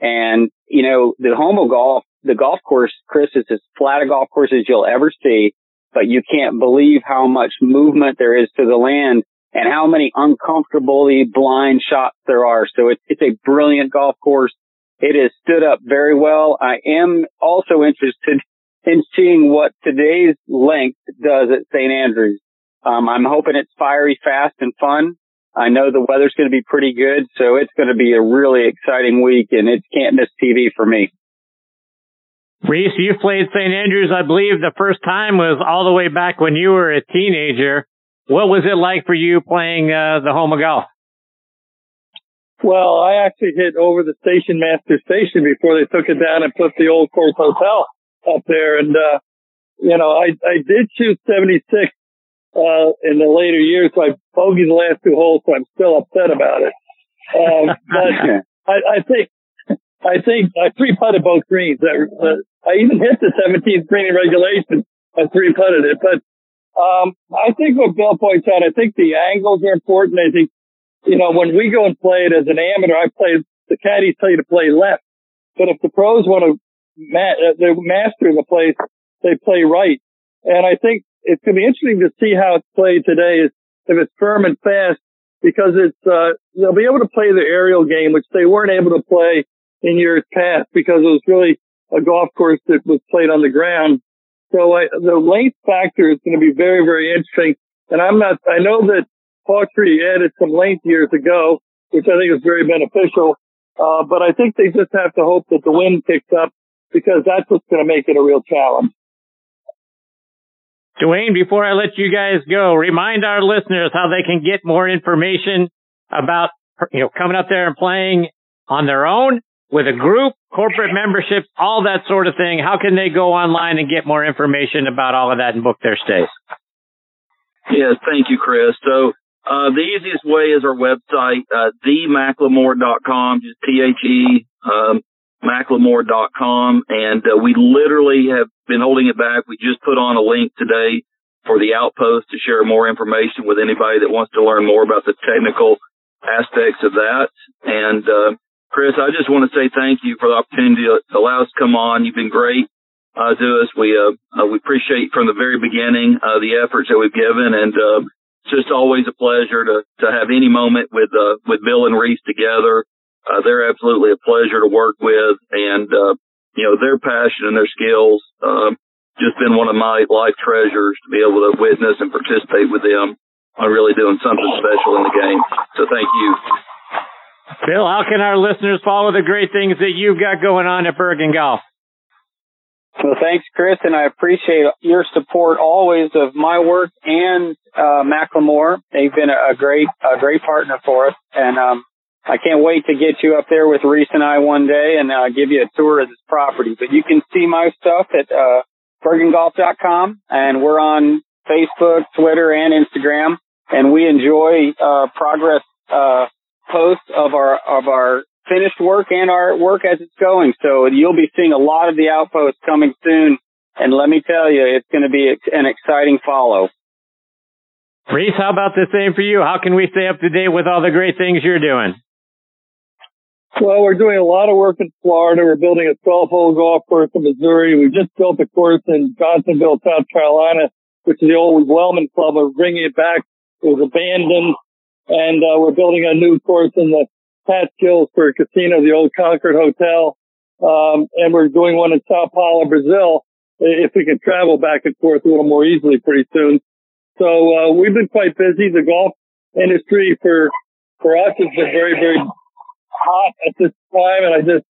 and you know the home of golf, the golf course, Chris, is as flat a golf course as you'll ever see. But you can't believe how much movement there is to the land and how many uncomfortably blind shots there are. So it's it's a brilliant golf course. It has stood up very well. I am also interested in seeing what today's length does at St. Andrews. Um, I'm hoping it's fiery, fast, and fun. I know the weather's going to be pretty good, so it's going to be a really exciting week, and it can't miss TV for me. Rees, you played St. Andrews, I believe the first time was all the way back when you were a teenager. What was it like for you playing uh, the home of golf? Well, I actually hit over the station master station before they took it down and put the old course hotel up there. And, uh, you know, I, I did shoot 76 uh, in the later years. So I bogeyed the last two holes, so I'm still upset about it. Um, but I, I think, I think I three putted both greens. Uh, I even hit the 17th green regulation. I three putted it, but, um, I think what Bill points out, I think the angles are important. I think, you know, when we go and play it as an amateur, I play, the caddies tell you to play left. But if the pros want to, ma- uh, they're the place, they play right. And I think it's going to be interesting to see how it's played today if it's firm and fast because it's, uh, they'll be able to play the aerial game, which they weren't able to play in years past because it was really a golf course that was played on the ground. So I, the length factor is going to be very, very interesting. And I'm not, I know that Hawtree added some length years ago, which I think is very beneficial. Uh, but I think they just have to hope that the wind picks up because that's what's going to make it a real challenge. Duane, before I let you guys go, remind our listeners how they can get more information about, you know, coming up there and playing on their own, with a group, corporate memberships, all that sort of thing. How can they go online and get more information about all of that and book their stays? Yes, thank you, Chris. So, uh, the easiest way is our website, uh, themclemore.com, just T-H-E, um, mclemore.com. And uh, we literally have been holding it back. We just put on a link today for the outpost to share more information with anybody that wants to learn more about the technical aspects of that. And, uh, Chris, I just want to say thank you for the opportunity to allow us to come on. You've been great, uh, to us. We, uh, uh we appreciate from the very beginning, uh, the efforts that we've given and, uh, it's just always a pleasure to, to have any moment with, uh, with Bill and Rees together. Uh, they're absolutely a pleasure to work with and, uh, you know, their passion and their skills, um, just been one of my life treasures to be able to witness and participate with them on really doing something special in the game. So thank you. Bill, how can our listeners follow the great things that you've got going on at Bergin Golf? Well, thanks, Chris, and I appreciate your support always of my work and uh, McLemore. They've been a great, a great partner for us, and um, I can't wait to get you up there with Rees and I one day and uh, give you a tour of this property. But you can see my stuff at uh, bergingolf.com, and we're on Facebook, Twitter, and Instagram, and we enjoy uh, progress uh, posts of our of our finished work and our work as it's going. So you'll be seeing a lot of the outposts coming soon. And let me tell you, it's going to be an exciting follow. Rees, how about the same for you? How can we stay up to date with all the great things you're doing? Well, we're doing a lot of work in Florida. We're building a 12 hole golf course in Missouri. We just built a course in Johnsonville, South Carolina, which is the old Wellman Club. We're bringing it back. It was abandoned. And uh, we're building a new course in the Catskills for a casino, the old Concord Hotel. Um, and we're doing one in Sao Paulo, Brazil, if we can travel back and forth a little more easily pretty soon. So, uh, we've been quite busy. The golf industry for, for us has been very, very hot at this time. And I just,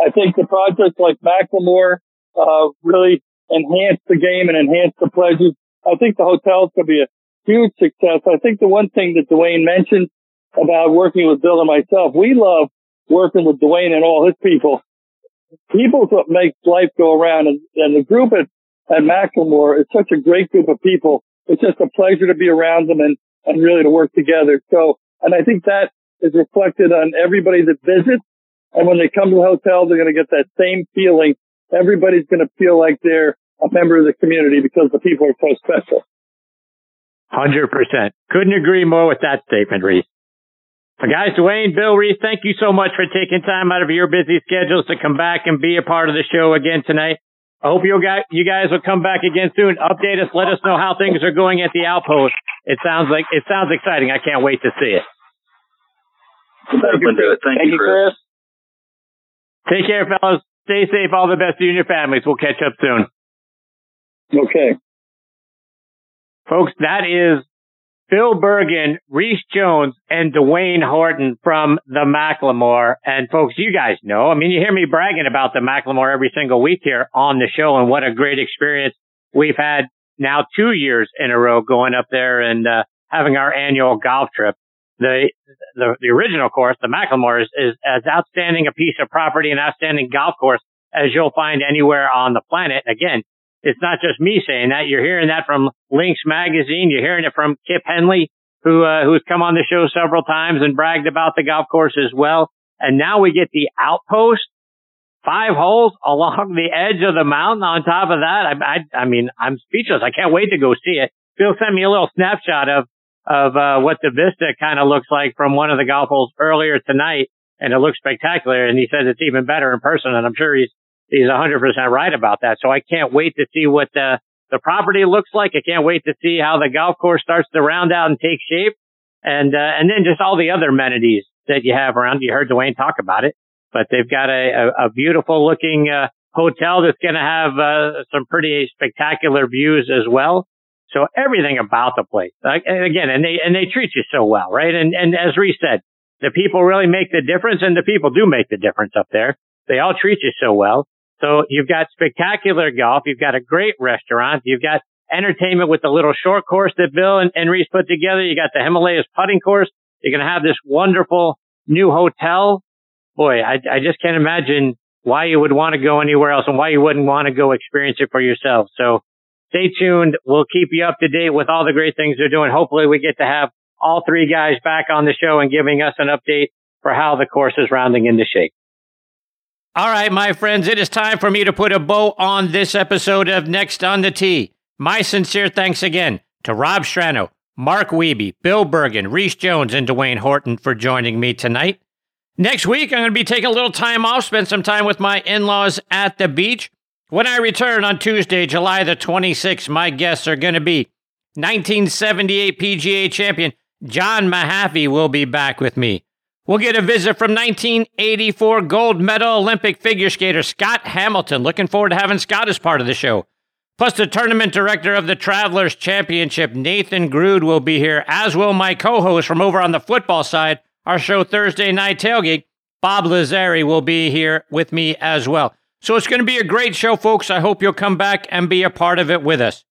I think the projects like McLemore, uh, really enhance the game and enhance the pleasures. I think the hotel's to be a huge success. I think the one thing that Duane mentioned about working with Bill and myself, we love working with Duane and all his people. People's what makes life go around and, and the group at, at McLemore is such a great group of people it's just a pleasure to be around them and, and really to work together. So, and I think that is reflected on everybody that visits. And when they come to the hotel, they're going to get that same feeling. Everybody's going to feel like they're a member of the community because the people are so special. Hundred percent. Couldn't agree more with that statement, Rees. So guys, Duane, Bill, Rees, thank you so much for taking time out of your busy schedules to come back and be a part of the show again tonight. I hope you guys, you guys will come back again soon. Update us. Let us know how things are going at the outpost. It sounds like it sounds exciting. I can't wait to see it. Thank you, Chris. Thank, Thank you, Chris. Take care, fellas. Stay safe. All the best to you and your families. We'll catch up soon. Okay. Folks, that is Bill Bergin, Rees Jones, and Duane Horton from the McLemore. And folks, you guys know, I mean, you hear me bragging about the McLemore every single week here on the show and what a great experience we've had now two years in a row going up there and uh, having our annual golf trip. The, the, the original course, the McLemore is, is as outstanding a piece of property and outstanding golf course as you'll find anywhere on the planet. Again, it's not just me saying that. You're hearing that from Links Magazine. You're hearing it from Kip Henley, who uh, who's come on the show several times and bragged about the golf course as well. And now we get the outpost, five holes along the edge of the mountain. On top of that, I, I, I mean, I'm speechless. I can't wait to go see it. Bill sent me a little snapshot of of uh, what the vista kind of looks like from one of the golf holes earlier tonight, and it looks spectacular. And he says it's even better in person, and I'm sure he's he's 100% right about that. So I can't wait to see what the, the property looks like. I can't wait to see how the golf course starts to round out and take shape. And, uh, and then just all the other amenities that you have around. You heard Duane talk about it, but they've got a, a, a beautiful looking, uh, hotel that's going to have, uh, some pretty spectacular views as well. So everything about the place, like, again, and they, and they treat you so well, right? And, and as Rees said, the people really make the difference and the people do make the difference up there. They all treat you so well. So you've got spectacular golf. You've got a great restaurant. You've got entertainment with the little short course that Bill and, and Rees put together. You got the Himalayas putting course. You're going to have this wonderful new hotel. Boy, I, I just can't imagine why you would want to go anywhere else and why you wouldn't want to go experience it for yourself. So stay tuned. We'll keep you up to date with all the great things they're doing. Hopefully we get to have all three guys back on the show and giving us an update for how the course is rounding into shape. All right, my friends, it is time for me to put a bow on this episode of Next on the Tee. My sincere thanks again to Rob Strano, Mark Wiebe, Bill Bergin, Rees Jones, and Duane Horton for joining me tonight. Next week, I'm going to be taking a little time off, spend some time with my in laws at the beach. When I return on Tuesday, July the 26th, my guests are going to be 1978 PGA champion John Mahaffey will be back with me. We'll get a visit from 1984 gold medal Olympic figure skater Scott Hamilton. Looking forward to having Scott as part of the show. Plus, the tournament director of the Travelers Championship, Nathan Grube, will be here, as will my co host from over on the football side, our show Thursday Night Tailgate. Bob Lazari will be here with me as well. So it's going to be a great show, folks. I hope you'll come back and be a part of it with us.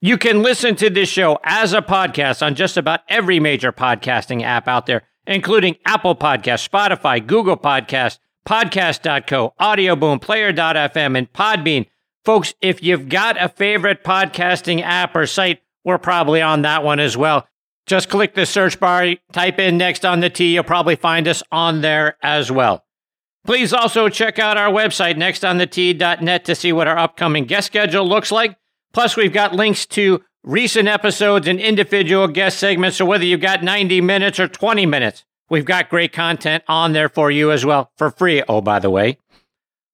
You can listen to this show as a podcast on just about every major podcasting app out there including Apple Podcasts, Spotify, Google Podcasts, Podcast.co, Audioboom, Player.fm, and Podbean. Folks, if you've got a favorite podcasting app or site, we're probably on that one as well. Just click the search bar, type in next on the Tee. You'll probably find us on there as well. Please also check out our website, nextonthetee.net, to see what our upcoming guest schedule looks like. Plus, we've got links to recent episodes and individual guest segments. So whether you've got 90 minutes or 20 minutes, we've got great content on there for you as well for free. Oh, by the way.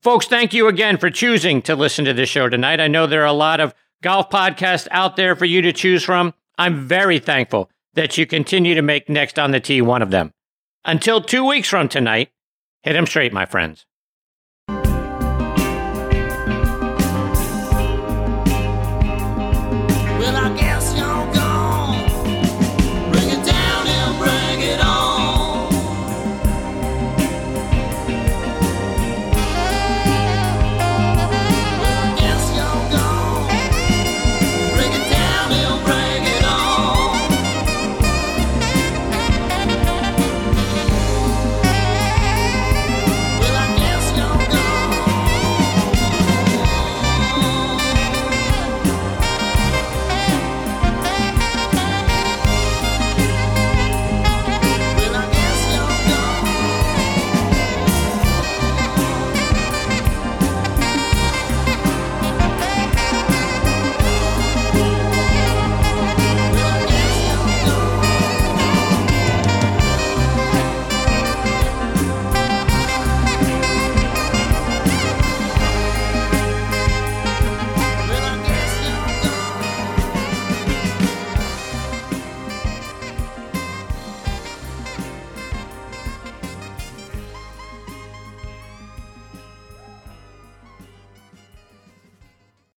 Folks, thank you again for choosing to listen to this show tonight. I know there are a lot of golf podcasts out there for you to choose from. I'm very thankful that you continue to make Next on the Tee one of them. Until two weeks from tonight, hit hit 'em straight, my friends.